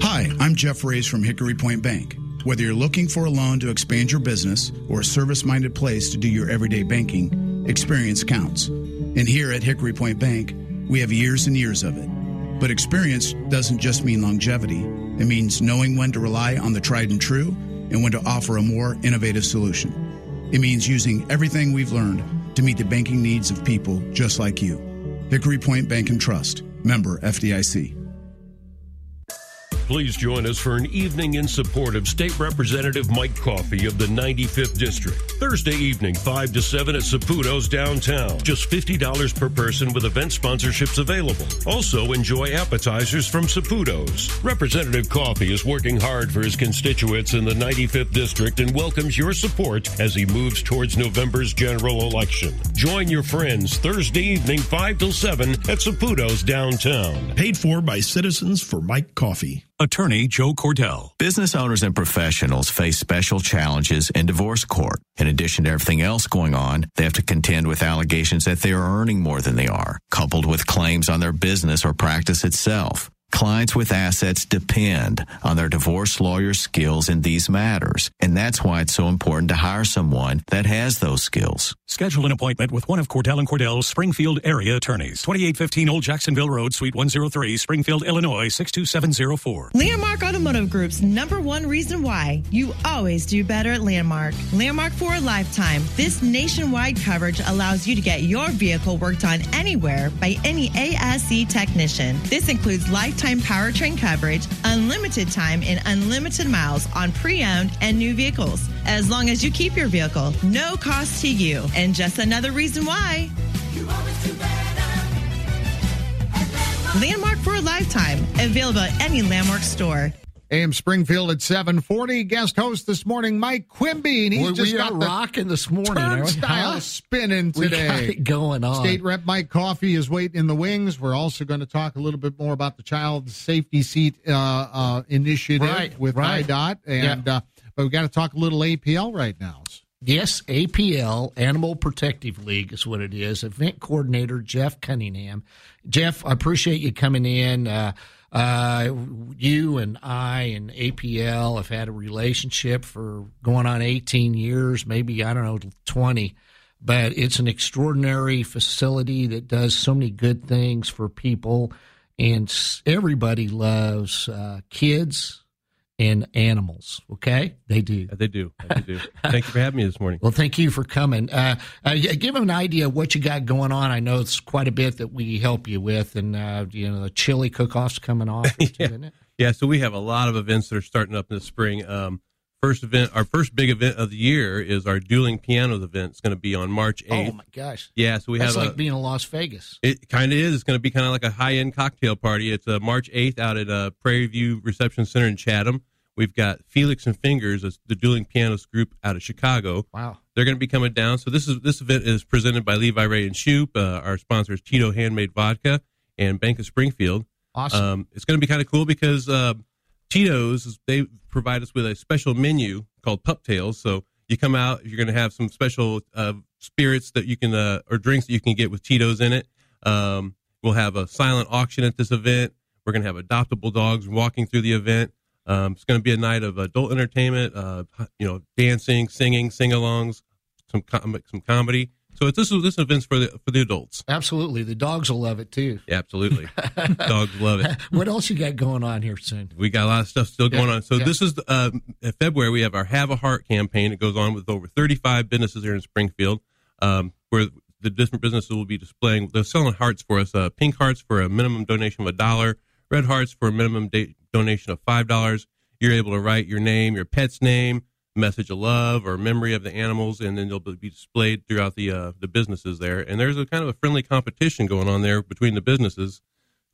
Hi, I'm Jeff Reyes from Hickory Point Bank. Whether you're looking for a loan to expand your business or a service minded place to do your everyday banking, experience counts. And here at Hickory Point Bank, we have years and years of it. But experience doesn't just mean longevity, it means knowing when to rely on the tried and true and when to offer a more innovative solution. It means using everything we've learned to meet the banking needs of people just like you. Hickory Point Bank and Trust, member FDIC. Please join us for an evening in support of State Representative Mike Coffey of the 95th District. Thursday evening, 5 to 7 at Saputo's downtown. Just $50 per person with event sponsorships available. Also, enjoy appetizers from Saputo's. Representative Coffey is working hard for his constituents in the 95th District and welcomes your support as he moves towards November's general election. Join your friends Thursday evening, 5 till 7 at Saputo's downtown. Paid for by Citizens for Mike Coffey. Attorney Joe Cordell. Business owners and professionals face special challenges in divorce court. In addition to everything else going on, they have to contend with allegations that they are earning more than they are, coupled with claims on their business or practice itself. Clients with assets depend on their divorce lawyer's skills in these matters, and that's why it's so important to hire someone that has those skills. Schedule an appointment with one of Cordell and Cordell's Springfield area attorneys. 2815 Old Jacksonville Road, Suite 103, Springfield, Illinois 62704. Landmark Automotive Group's number one reason why you always do better at Landmark. Landmark for a lifetime. This nationwide coverage allows you to get your vehicle worked on anywhere by any ASE technician. This includes lifetime powertrain coverage, unlimited time, and unlimited miles on pre owned and new vehicles. As long as you keep your vehicle, no cost to you. And just another reason why. Landmark for a lifetime. Available at any Landmark store. AM Springfield at 740. Guest host this morning, Mike Quimby. And he's we, just got rocking this morning. turnstile Huh? spinning We today. got it going on. State Rep Mike Coffey is waiting in the wings. We're also going to talk a little bit more about the child safety seat uh, uh, initiative Right, with right. IDOT. And, uh, but we've got to talk a little APL right now. Yes, APL, Animal Protective League is what it is. Event coordinator Jeff Cunningham. Jeff, I appreciate you coming in. Uh, you and I and APL have had a relationship for going on 18 years, maybe, I don't know, 20. But it's an extraordinary facility that does so many good things for people. And everybody loves uh, kids and animals. Okay, they do. They do. They do. Thank you for having me this morning. Well, thank you for coming. Uh, uh, give them an idea of what you got going on. I know it's quite a bit that we help you with, and uh, you know the chili cook-offs coming off, too, isn't it? Yeah, so we have a lot of events that are starting up in the spring. Um, first event, our first big event of the year is our dueling pianos event. It's going to be on March 8th. Oh my gosh! Yeah, so we That's have like a, being in Las Vegas. It kind of is. It's going to be kind of like a high end cocktail party. It's uh, March 8th out at uh, Prairie View Reception Center in Chatham. We've got Felix and Fingers, as the dueling pianist group out of Chicago. Wow. They're going to be coming down. So this is this event is presented by Levi Ray and Shoop. Uh, our sponsor is Tito Handmade Vodka and Bank of Springfield. Awesome. Um, it's going to be kind of cool because uh, Tito's they provide us with a special menu called Pup Tails. So you come out, you're going to have some special uh, spirits that you can uh, or drinks that you can get with Tito's in it. Um, we'll have a silent auction at this event. We're going to have adoptable dogs walking through the event. Um, it's going to be a night of adult entertainment, uh, you know, dancing, singing, sing-alongs, some com- some comedy. So it's, this is this event's for the for the adults. Absolutely, the dogs will love it too. Yeah, absolutely, dogs love it. What else you got going on here soon? We got a lot of stuff still going Yeah, on. So yeah. this is uh, in February. We have our Have a Heart campaign. It goes on with over 35 businesses here in Springfield, um, where the different businesses will be displaying. They're selling hearts for us. Uh, pink hearts for a minimum donation of a dollar. Red hearts for a minimum da- donation of five dollars. You're able to write your name, your pet's name, message of love or memory of the animals, and then they'll be displayed throughout the uh, the businesses there. And there's a kind of a friendly competition going on there between the businesses.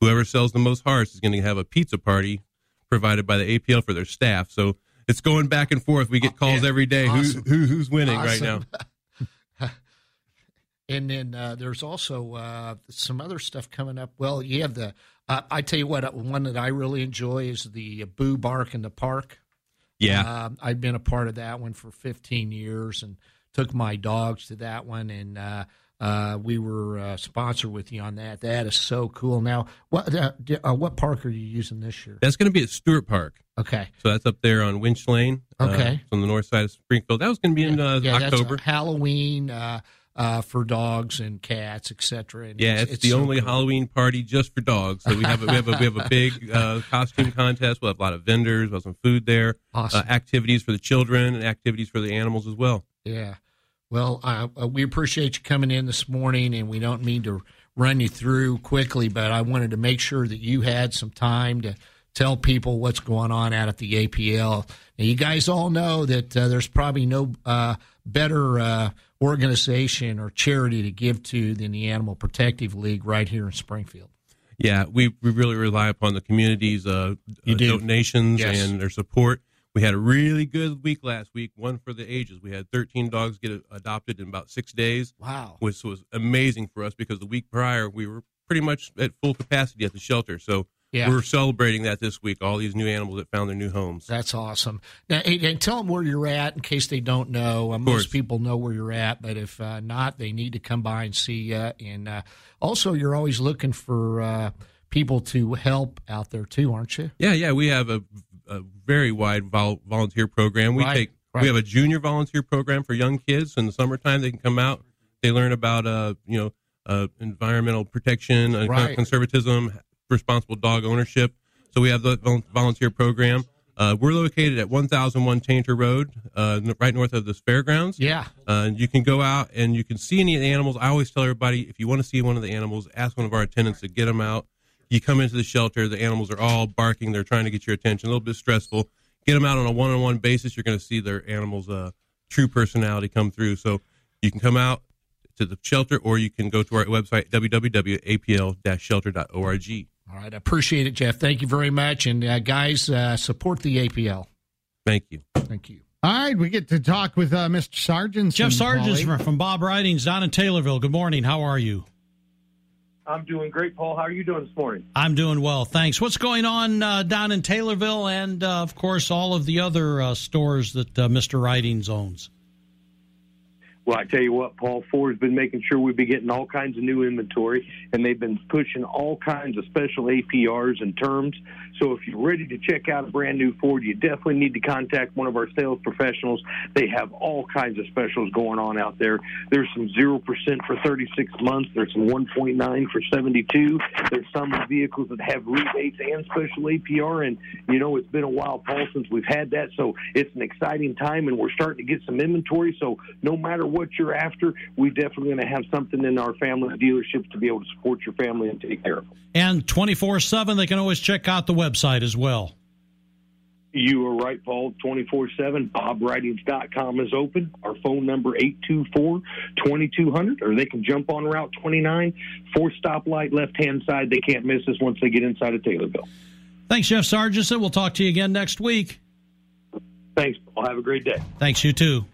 Whoever sells the most hearts is going to have a pizza party provided by the APL for their staff. So it's going back and forth. We get calls every day. Awesome. Who, who who's winning right now? And then uh, there's also uh, some other stuff coming up. Well, you have the. Uh, I tell you what, one that I really enjoy is the Boo Bark in the Park. Yeah. Um, I've been a part of that one for 15 years and took my dogs to that one, and uh, uh, we were uh, sponsored with you on that. That is so cool. Now, what uh, uh, what park are you using this year? That's going to be at Stuart Park. Okay. So that's up there on Winch Lane. uh, Okay. it's on the north side of Springfield. That was going to be in uh, yeah, October. That's Halloween uh, uh, for dogs and cats, etc. Yeah, it's, the so only cool. Halloween party just for dogs. So we have a, we have a, we have a big uh, costume contest. We'll have a lot of vendors. We'll have some food there. Awesome. Uh, activities for the children and activities for the animals as well. Yeah. Well, uh, uh, we appreciate you coming in this morning, and we don't mean to run you through quickly, but I wanted to make sure that you had some time to tell people what's going on out at the APL. Now, you guys all know that uh, there's probably no uh, better uh, organization or charity to give to than the Animal Protective League right here in Springfield. Yeah, we, we really rely upon the community's uh, do. donations Yes. and their support. We had a really good week last week, one for the ages. We had 13 dogs get adopted in about six days. Wow. Which was amazing for us because the week prior we were pretty much at full capacity at the shelter. So Yeah. we're celebrating that this week, all these new animals that found their new homes. That's awesome. Now, and tell them where you're at in case they don't know. Uh, most people know where you're at, but if uh, not, they need to come by and see you. And uh, also, you're always looking for uh, people to help out there too, aren't you? Yeah, yeah, we have a, a very wide vol- volunteer program. We Right, take right. we have a junior volunteer program for young kids. In the summertime, they can come out. They learn about uh you know uh, environmental protection, uh, Right. conservatism, responsible dog ownership. So we have the volunteer program. Uh, we're located at 1001 Taintor Road, uh, right north of the fairgrounds. Yeah. Uh, and you can go out and you can see any of the animals. I always tell everybody if you want to see one of the animals, ask one of our attendants to get them out. You come into the shelter, the animals are all barking. They're trying to get your attention. A little bit stressful. Get them out on a one-on-one basis. You're going to see their animals' uh, true personality come through. So you can come out to the shelter, or you can go to our website www.apl-shelter.org. All right, I appreciate it, Jeff. Thank you very much. And uh, guys, uh, support the APL. Thank you. Thank you. All right, we get to talk with uh, Mr. Sargent. Jeff Sargent from, from Bob Ridings down in Taylorville. Good morning. How are you? I'm doing great, Paul. How are you doing this morning? I'm doing well, thanks. What's going on uh, down in Taylorville and, uh, of course, all of the other uh, stores that uh, Mr. Ridings owns? Well, I tell you what, Paul Ford's been making sure we've been getting all kinds of new inventory, and they've been pushing all kinds of special APRs and terms. So if you're ready to check out a brand new Ford, you definitely need to contact one of our sales professionals. They have all kinds of specials going on out there. There's some 0% for 36 months. There's some 1.9 for 72. There's some vehicles that have rebates and special APR. And, you know, it's been a while, Paul, since we've had that. So it's an exciting time, and we're starting to get some inventory. So no matter what you're after, we definitely going to have something in our family dealerships to be able to support your family and take care of them. And 24 7, they can always check out the website as well. You are right, Paul. 24 7. BobRidings.com is open. Our phone number 824 2200, or they can jump on Route 29, four stoplight left hand side. They can't miss us once they get inside of Taylorville. Thanks, Jeff Sargent. We'll talk to you again next week. Thanks, Paul. Have a great day. Thanks, you too.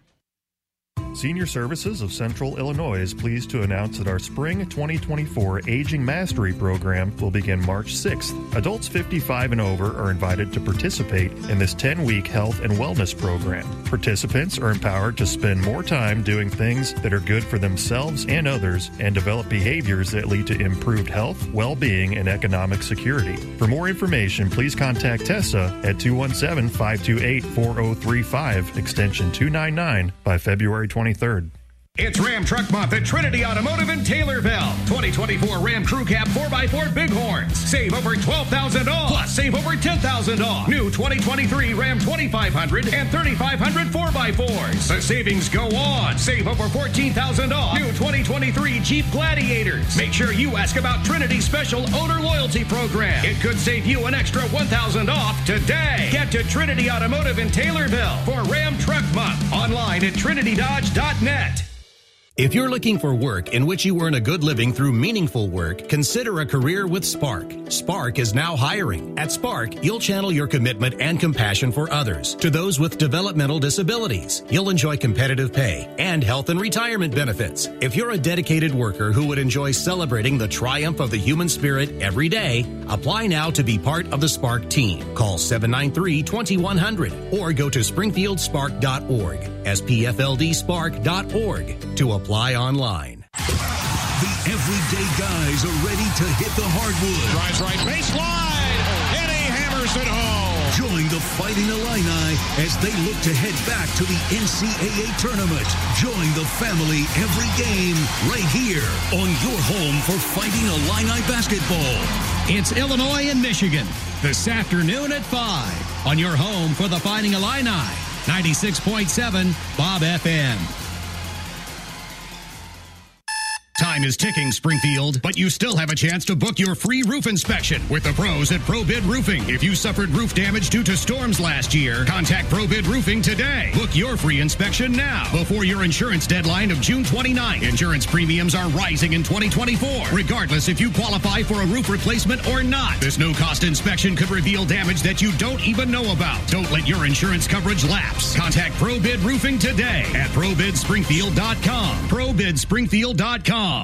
Senior Services of Central Illinois is pleased to announce that our Spring 2024 Aging Mastery program will begin March 6th. Adults 55 and over are invited to participate in this 10 week health and wellness program. Participants are empowered to spend more time doing things that are good for themselves and others and develop behaviors that lead to improved health, well being, and economic security. For more information, please contact Tessa at 217 528 4035, extension 299, by February 23rd. It's Ram Truck Month at Trinity Automotive in Taylorville. 2024 Ram Crew Cab 4x4 Bighorns. Save over $12,000 off. Plus, save over $10,000 off. New 2023 Ram 2500 and 3500 4x4s. The savings go on. Save over $14,000 off. New 2023 Jeep Gladiators. Make sure you ask about Trinity's special owner loyalty program. It could save you an extra $1,000 off today. Get to Trinity Automotive in Taylorville for Ram Truck Month. Online at trinitydodge.net. If you're looking for work in which you earn a good living through meaningful work, consider a career with Spark. Spark is now hiring. At Spark, you'll channel your commitment and compassion for others to those with developmental disabilities. You'll enjoy competitive pay and health and retirement benefits. If you're a dedicated worker who would enjoy celebrating the triumph of the human spirit every day, apply now to be part of the Spark team. Call 793-2100 or go to springfieldspark.org, spfldspark.org to apply online. The everyday guys are ready to hit the hardwood. Drives right baseline, and he hammers it home. Join the Fighting Illini as they look to head back to the NCAA tournament. Join the family every game right here on your home for Fighting Illini basketball. It's Illinois and Michigan this afternoon at 5 on your home for the Fighting Illini. 96.7 Bob FM. Time is ticking, Springfield, but you still have a chance to book your free roof inspection with the pros at ProBid Roofing. If you suffered roof damage due to storms last year, contact ProBid Roofing today. Book your free inspection now before your insurance deadline of June 29. Insurance premiums are rising in 2024, regardless if you qualify for a roof replacement or not. This no cost inspection could reveal damage that you don't even know about. Don't let your insurance coverage lapse. Contact ProBid Roofing today at ProBidSpringfield.com. ProBidSpringfield.com.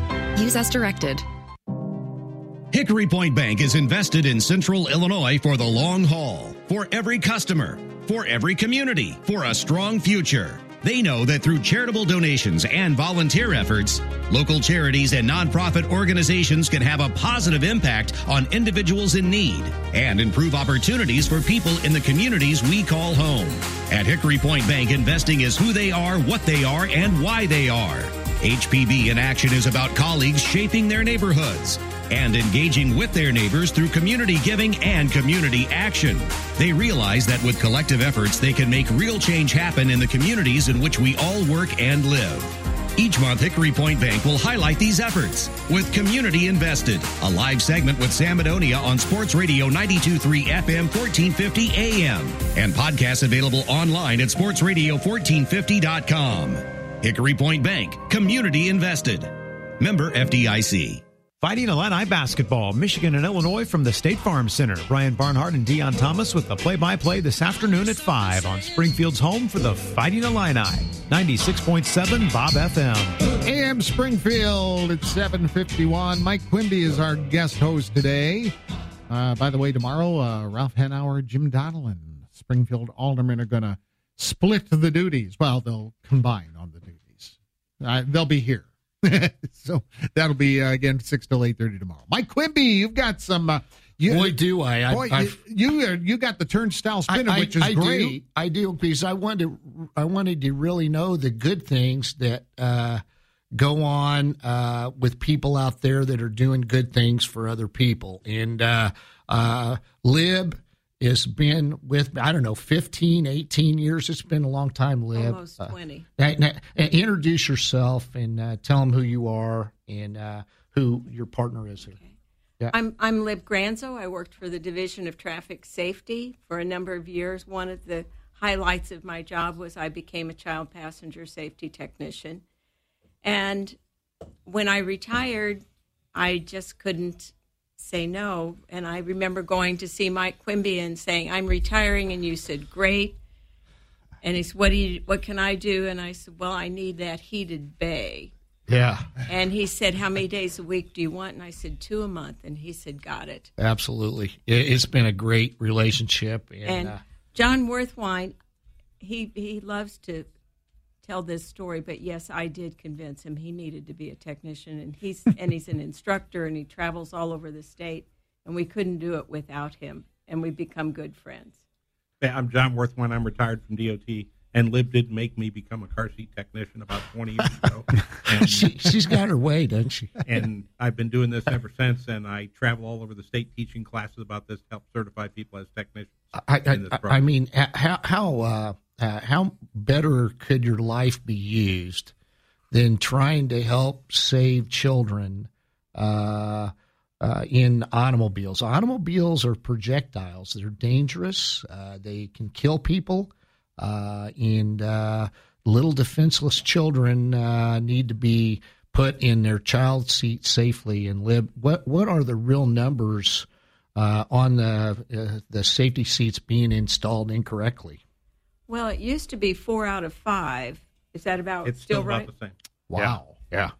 Use as directed. Hickory Point Bank is invested in Central Illinois for the long haul, for every customer, for every community, for a strong future. They know that through charitable donations and volunteer efforts, local charities and nonprofit organizations can have a positive impact on individuals in need and improve opportunities for people in the communities we call home. At Hickory Point Bank, investing is who they are, what they are, and why they are. HPB in action is about colleagues shaping their neighborhoods and engaging with their neighbors through community giving and community action. They realize that with collective efforts, they can make real change happen in the communities in which we all work and live. Each month, Hickory Point Bank will highlight these efforts with Community Invested, a live segment with Sam Madonia on Sports Radio 923 FM 1450 AM, and podcasts available online at sportsradio1450.com. Hickory Point Bank, Community Invested. Member FDIC. Fighting Illini basketball, Michigan and Illinois from the State Farm Center. Brian Barnhart and Deon Thomas with the play-by-play this afternoon at 5 on Springfield's home for the Fighting Illini. 96.7 Bob FM. AM Springfield at 751. Mike Quimby is our guest host today. Uh, by the way, tomorrow, uh, Ralph Hanauer, Jim Donelan, Springfield Aldermen are going to split the duties. Well, they'll combine on the duties. Uh, they'll be here. so that'll be uh, again six till eight thirty tomorrow. Mike Quimby, you've got some. Uh, you, boy, do I! I boy, you, you got the turnstile spinner, I, which is I great. Do, I do because I wanted I wanted to really know the good things that uh, go on uh, with people out there that are doing good things for other people. And uh, uh, Lib has been with I don't know 15, 18 years. It's been a long time, Lib. Almost twenty. Now, now, introduce yourself and uh, tell them who you are and uh, who your partner is here. Okay. Yeah. I'm I'm Lib Granzo. I worked for the Division of Traffic Safety for a number of years. One of the highlights of my job was I became a child passenger safety technician. And when I retired, I just couldn't say no. And I remember going to see Mike Quimby and saying, "I'm retiring," and you said, "Great." And he said, "What do you? What can I do?" And I said, "Well, I need that heated bay." Yeah. And he said, "How many days a week do you want?" And I said, two a month." And he said, "Got it." Absolutely, it's been a great relationship. And, and uh, John Worthwine, he he loves to tell this story, but yes, I did convince him he needed to be a technician, and he's and he's an instructor, and he travels all over the state, and we couldn't do it without him, and we've become good friends. Yeah, I'm John Worthwine. I'm retired from DOT, and Lib did make me become a car seat technician about 20 years ago. And, she, she's got her way, doesn't she? and I've been doing this ever since, and I travel all over the state teaching classes about this to help certify people as technicians. I, I, I mean, how how uh, uh, how better could your life be used than trying to help save children uh, uh, in automobiles? Automobiles are projectiles; they're dangerous. Uh, they can kill people, uh, and uh, little defenseless children need to be put in their child seat safely and live. What what are the real numbers? On the the safety seats being installed incorrectly. Well, it used to be four out of five. Is that about it's still, still right? About the same. Wow. Yeah.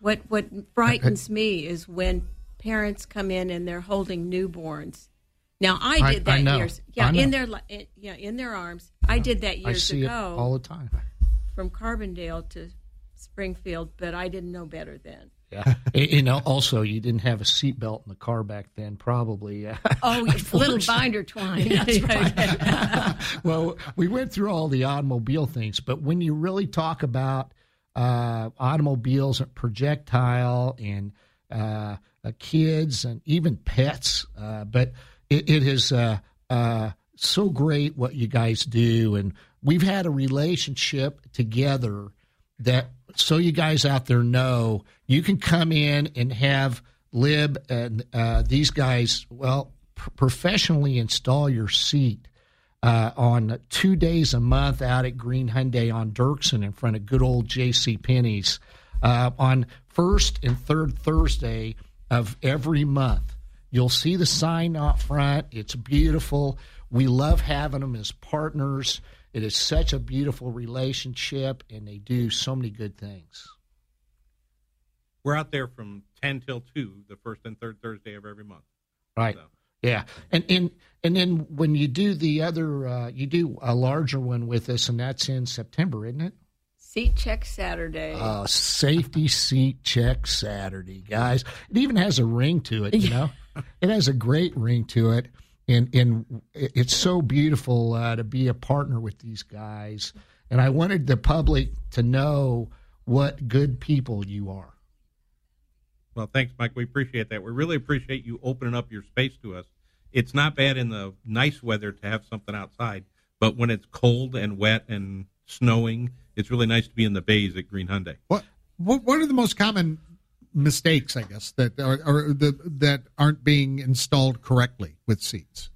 What what frightens me is when parents come in and they're holding newborns. Now I did I, that I years. Yeah, in their in, yeah in their arms. I did that years I see ago. It all the time. From Carbondale to Springfield, but I didn't know better then. Yeah. you know, also you didn't have a seatbelt in the car back then, probably. Oh, little binder twine. That's right. well, we went through all the automobile things, but when you really talk about uh, automobiles and projectile and uh, uh, kids and even pets, uh, but it, it is uh, uh, so great what you guys do, and we've had a relationship together that so you guys out there know you can come in and have lib and uh, these guys well pr- professionally install your seat uh, on two days a month out at green hyundai on dirksen in front of good old jc penney's uh, on first and third thursday of every month. You'll see the sign out front. It's beautiful. We love having them as partners it is such a beautiful relationship, and they do so many good things. We're out there from ten till two, the first and third Thursday of every month. Right. So. Yeah, and and and then when you do the other, uh, you do a larger one with us, and that's in September, isn't it? Seat check Saturday. Uh, safety seat check Saturday, guys. It even has a ring to it, you know. it has a great ring to it and and it's so beautiful uh, to be a partner with these guys. And I wanted the public to know what good people you are. Well, thanks, Mike. We appreciate that. We really appreciate you opening up your space to us. It's not bad in the nice weather to have something outside, but when it's cold and wet and snowing, it's really nice to be in the bays at Green Hyundai. What what, what are the most common mistakes, I guess, that are, are the, that aren't being installed correctly with seats?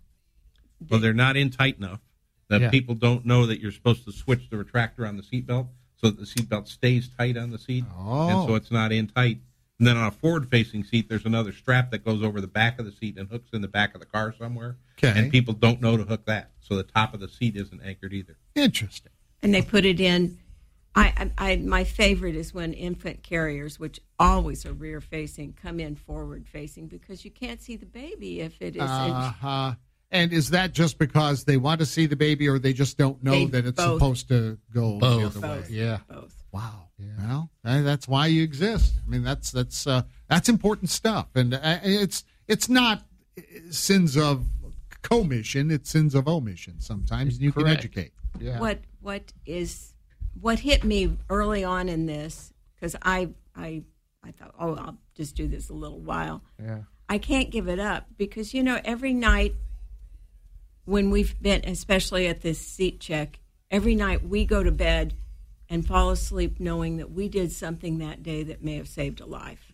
Well, they're not in tight enough. That Yeah. people don't know that you're supposed to switch the retractor on the seatbelt so that the seatbelt stays tight on the seat, Oh. and so oh. it's not in tight. And then on a forward-facing seat, there's another strap that goes over the back of the seat and hooks in the back of the car somewhere. Okay. And people don't know to hook that, so the top of the seat isn't anchored either. Interesting. and they put it in. I, I, I my favorite is when infant carriers, which always are rear facing, come in forward facing because you can't see the baby if it is. Uh huh. And is that just because they want to see the baby, or they just don't know They that it's both. supposed to go Both. the other way? Both. Yeah. Both. Wow. Well, uh, that's why you exist. I mean, that's that's uh, that's important stuff, and uh, it's it's not uh, sins of commission; it's sins of omission. Sometimes and you can educate. Yeah. What what is what hit me early on in this because I I I thought oh I'll just do this a little while. Yeah. I can't give it up because you know every night when we've been especially at this seat check every night we go to bed and fall asleep knowing that we did something that day that may have saved a life.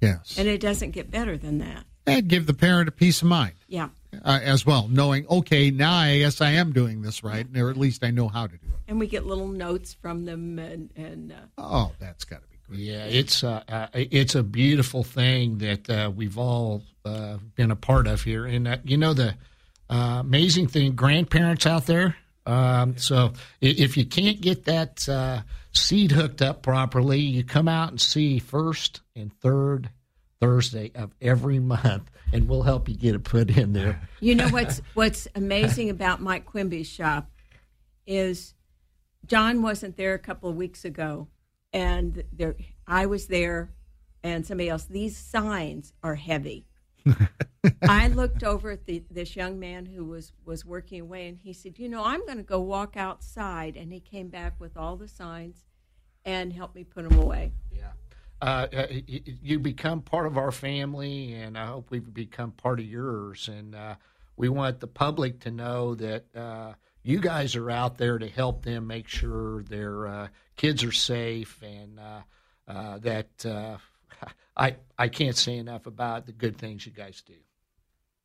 Yes, and it doesn't get better than that. And give the parent a peace of mind. Yeah uh, as well, knowing okay, now I guess I am doing this right, or at least I know how to do it. and we get little notes from them and and uh, Oh, that's got to be great. Yeah, it's uh, uh, it's a beautiful thing that uh, we've all uh, been a part of here, and uh, you know the uh, amazing thing, grandparents out there. Um, so if you can't get that uh, seed hooked up properly, you come out and see first and third Thursday of every month, and we'll help you get it put in there. You know what's what's amazing about Mike Quimby's shop is John wasn't there a couple of weeks ago, and there I was there, and somebody else. These signs are heavy. I looked over at the, this young man who was was working away, and he said, "You know, I'm going to go walk outside." And he came back with all the signs and helped me put them away. uh, uh, y- you become part of our family, and I hope we've become part of yours. And uh, we want the public to know that uh, you guys are out there to help them make sure their uh, kids are safe, and uh, uh, that uh, I I can't say enough about the good things you guys do.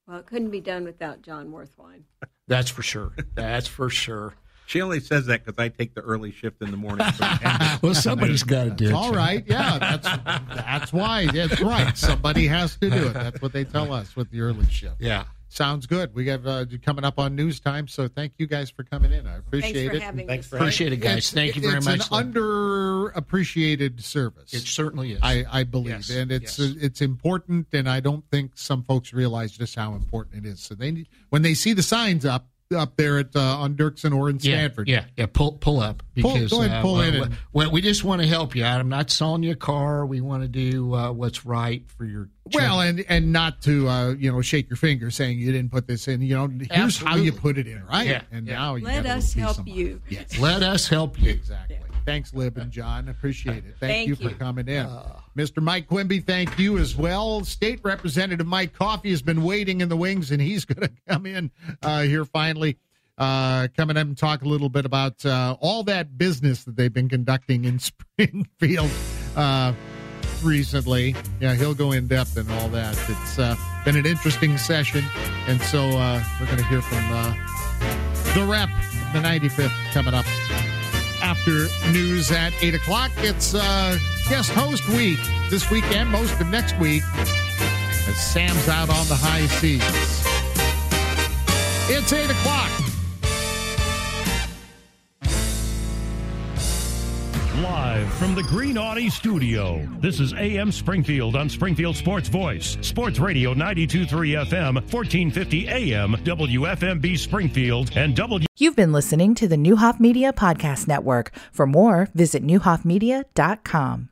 Well, it couldn't be done without John Worthwine. That's for sure. That's for sure. She only says that because I take the early shift in the morning. Well, somebody's got to do it. All right, yeah, that's that's why. That's right. Somebody has to do it. That's what they tell us with the early shift. Yeah. Sounds good. We have uh, coming up on news time, so thank you guys for coming in. I appreciate it. Thanks for it. having Thanks us. for Appreciate it, guys. It's- Thank you very it's much. It's an underappreciated service. It certainly is. I, I believe, Yes, and it's yes. it's important, and I don't think some folks realize just how important it is. So they need, when they see the signs up, up there at uh, on Dirksen or in Stanford. Yeah, yeah, yeah. Pull pull up Pull- because go ahead, uh, pull well, in well, and- well, we just want to help you out. I'm not selling you a car. We want to do uh, what's right for your. Well, and and not to uh, you know shake your finger saying you didn't put this in. You know, here's how you put it in, right? Yeah, and yeah. now you Let us help peace you. Yes. Let us help you. Exactly. Thanks, Lib and John. Appreciate it. Thank, Thank you, you. for coming in. Mr. Mike Quimby, thank you as well. State Representative Mike Coffey has been waiting in the wings, and he's going to come in uh, here finally. Uh, coming up and talk a little bit about uh, all that business that they've been conducting in Springfield uh, recently. Yeah, he'll go in depth and all that. It's uh, been an interesting session, and so uh, we're going to hear from uh, the rep, the 95th, coming up after news at 8 o'clock. It's uh, guest host week this weekend, most of next week, as Sam's out on the high seas. It's 8 o'clock. Live from the Green Audi studio. This is AM Springfield on Springfield Sports Voice. Sports Radio 923 FM, 1450 AM, WFMB Springfield, and W. You've been listening to the Neuhoff Media Podcast Network. For more, visit neuhoffmedia.com.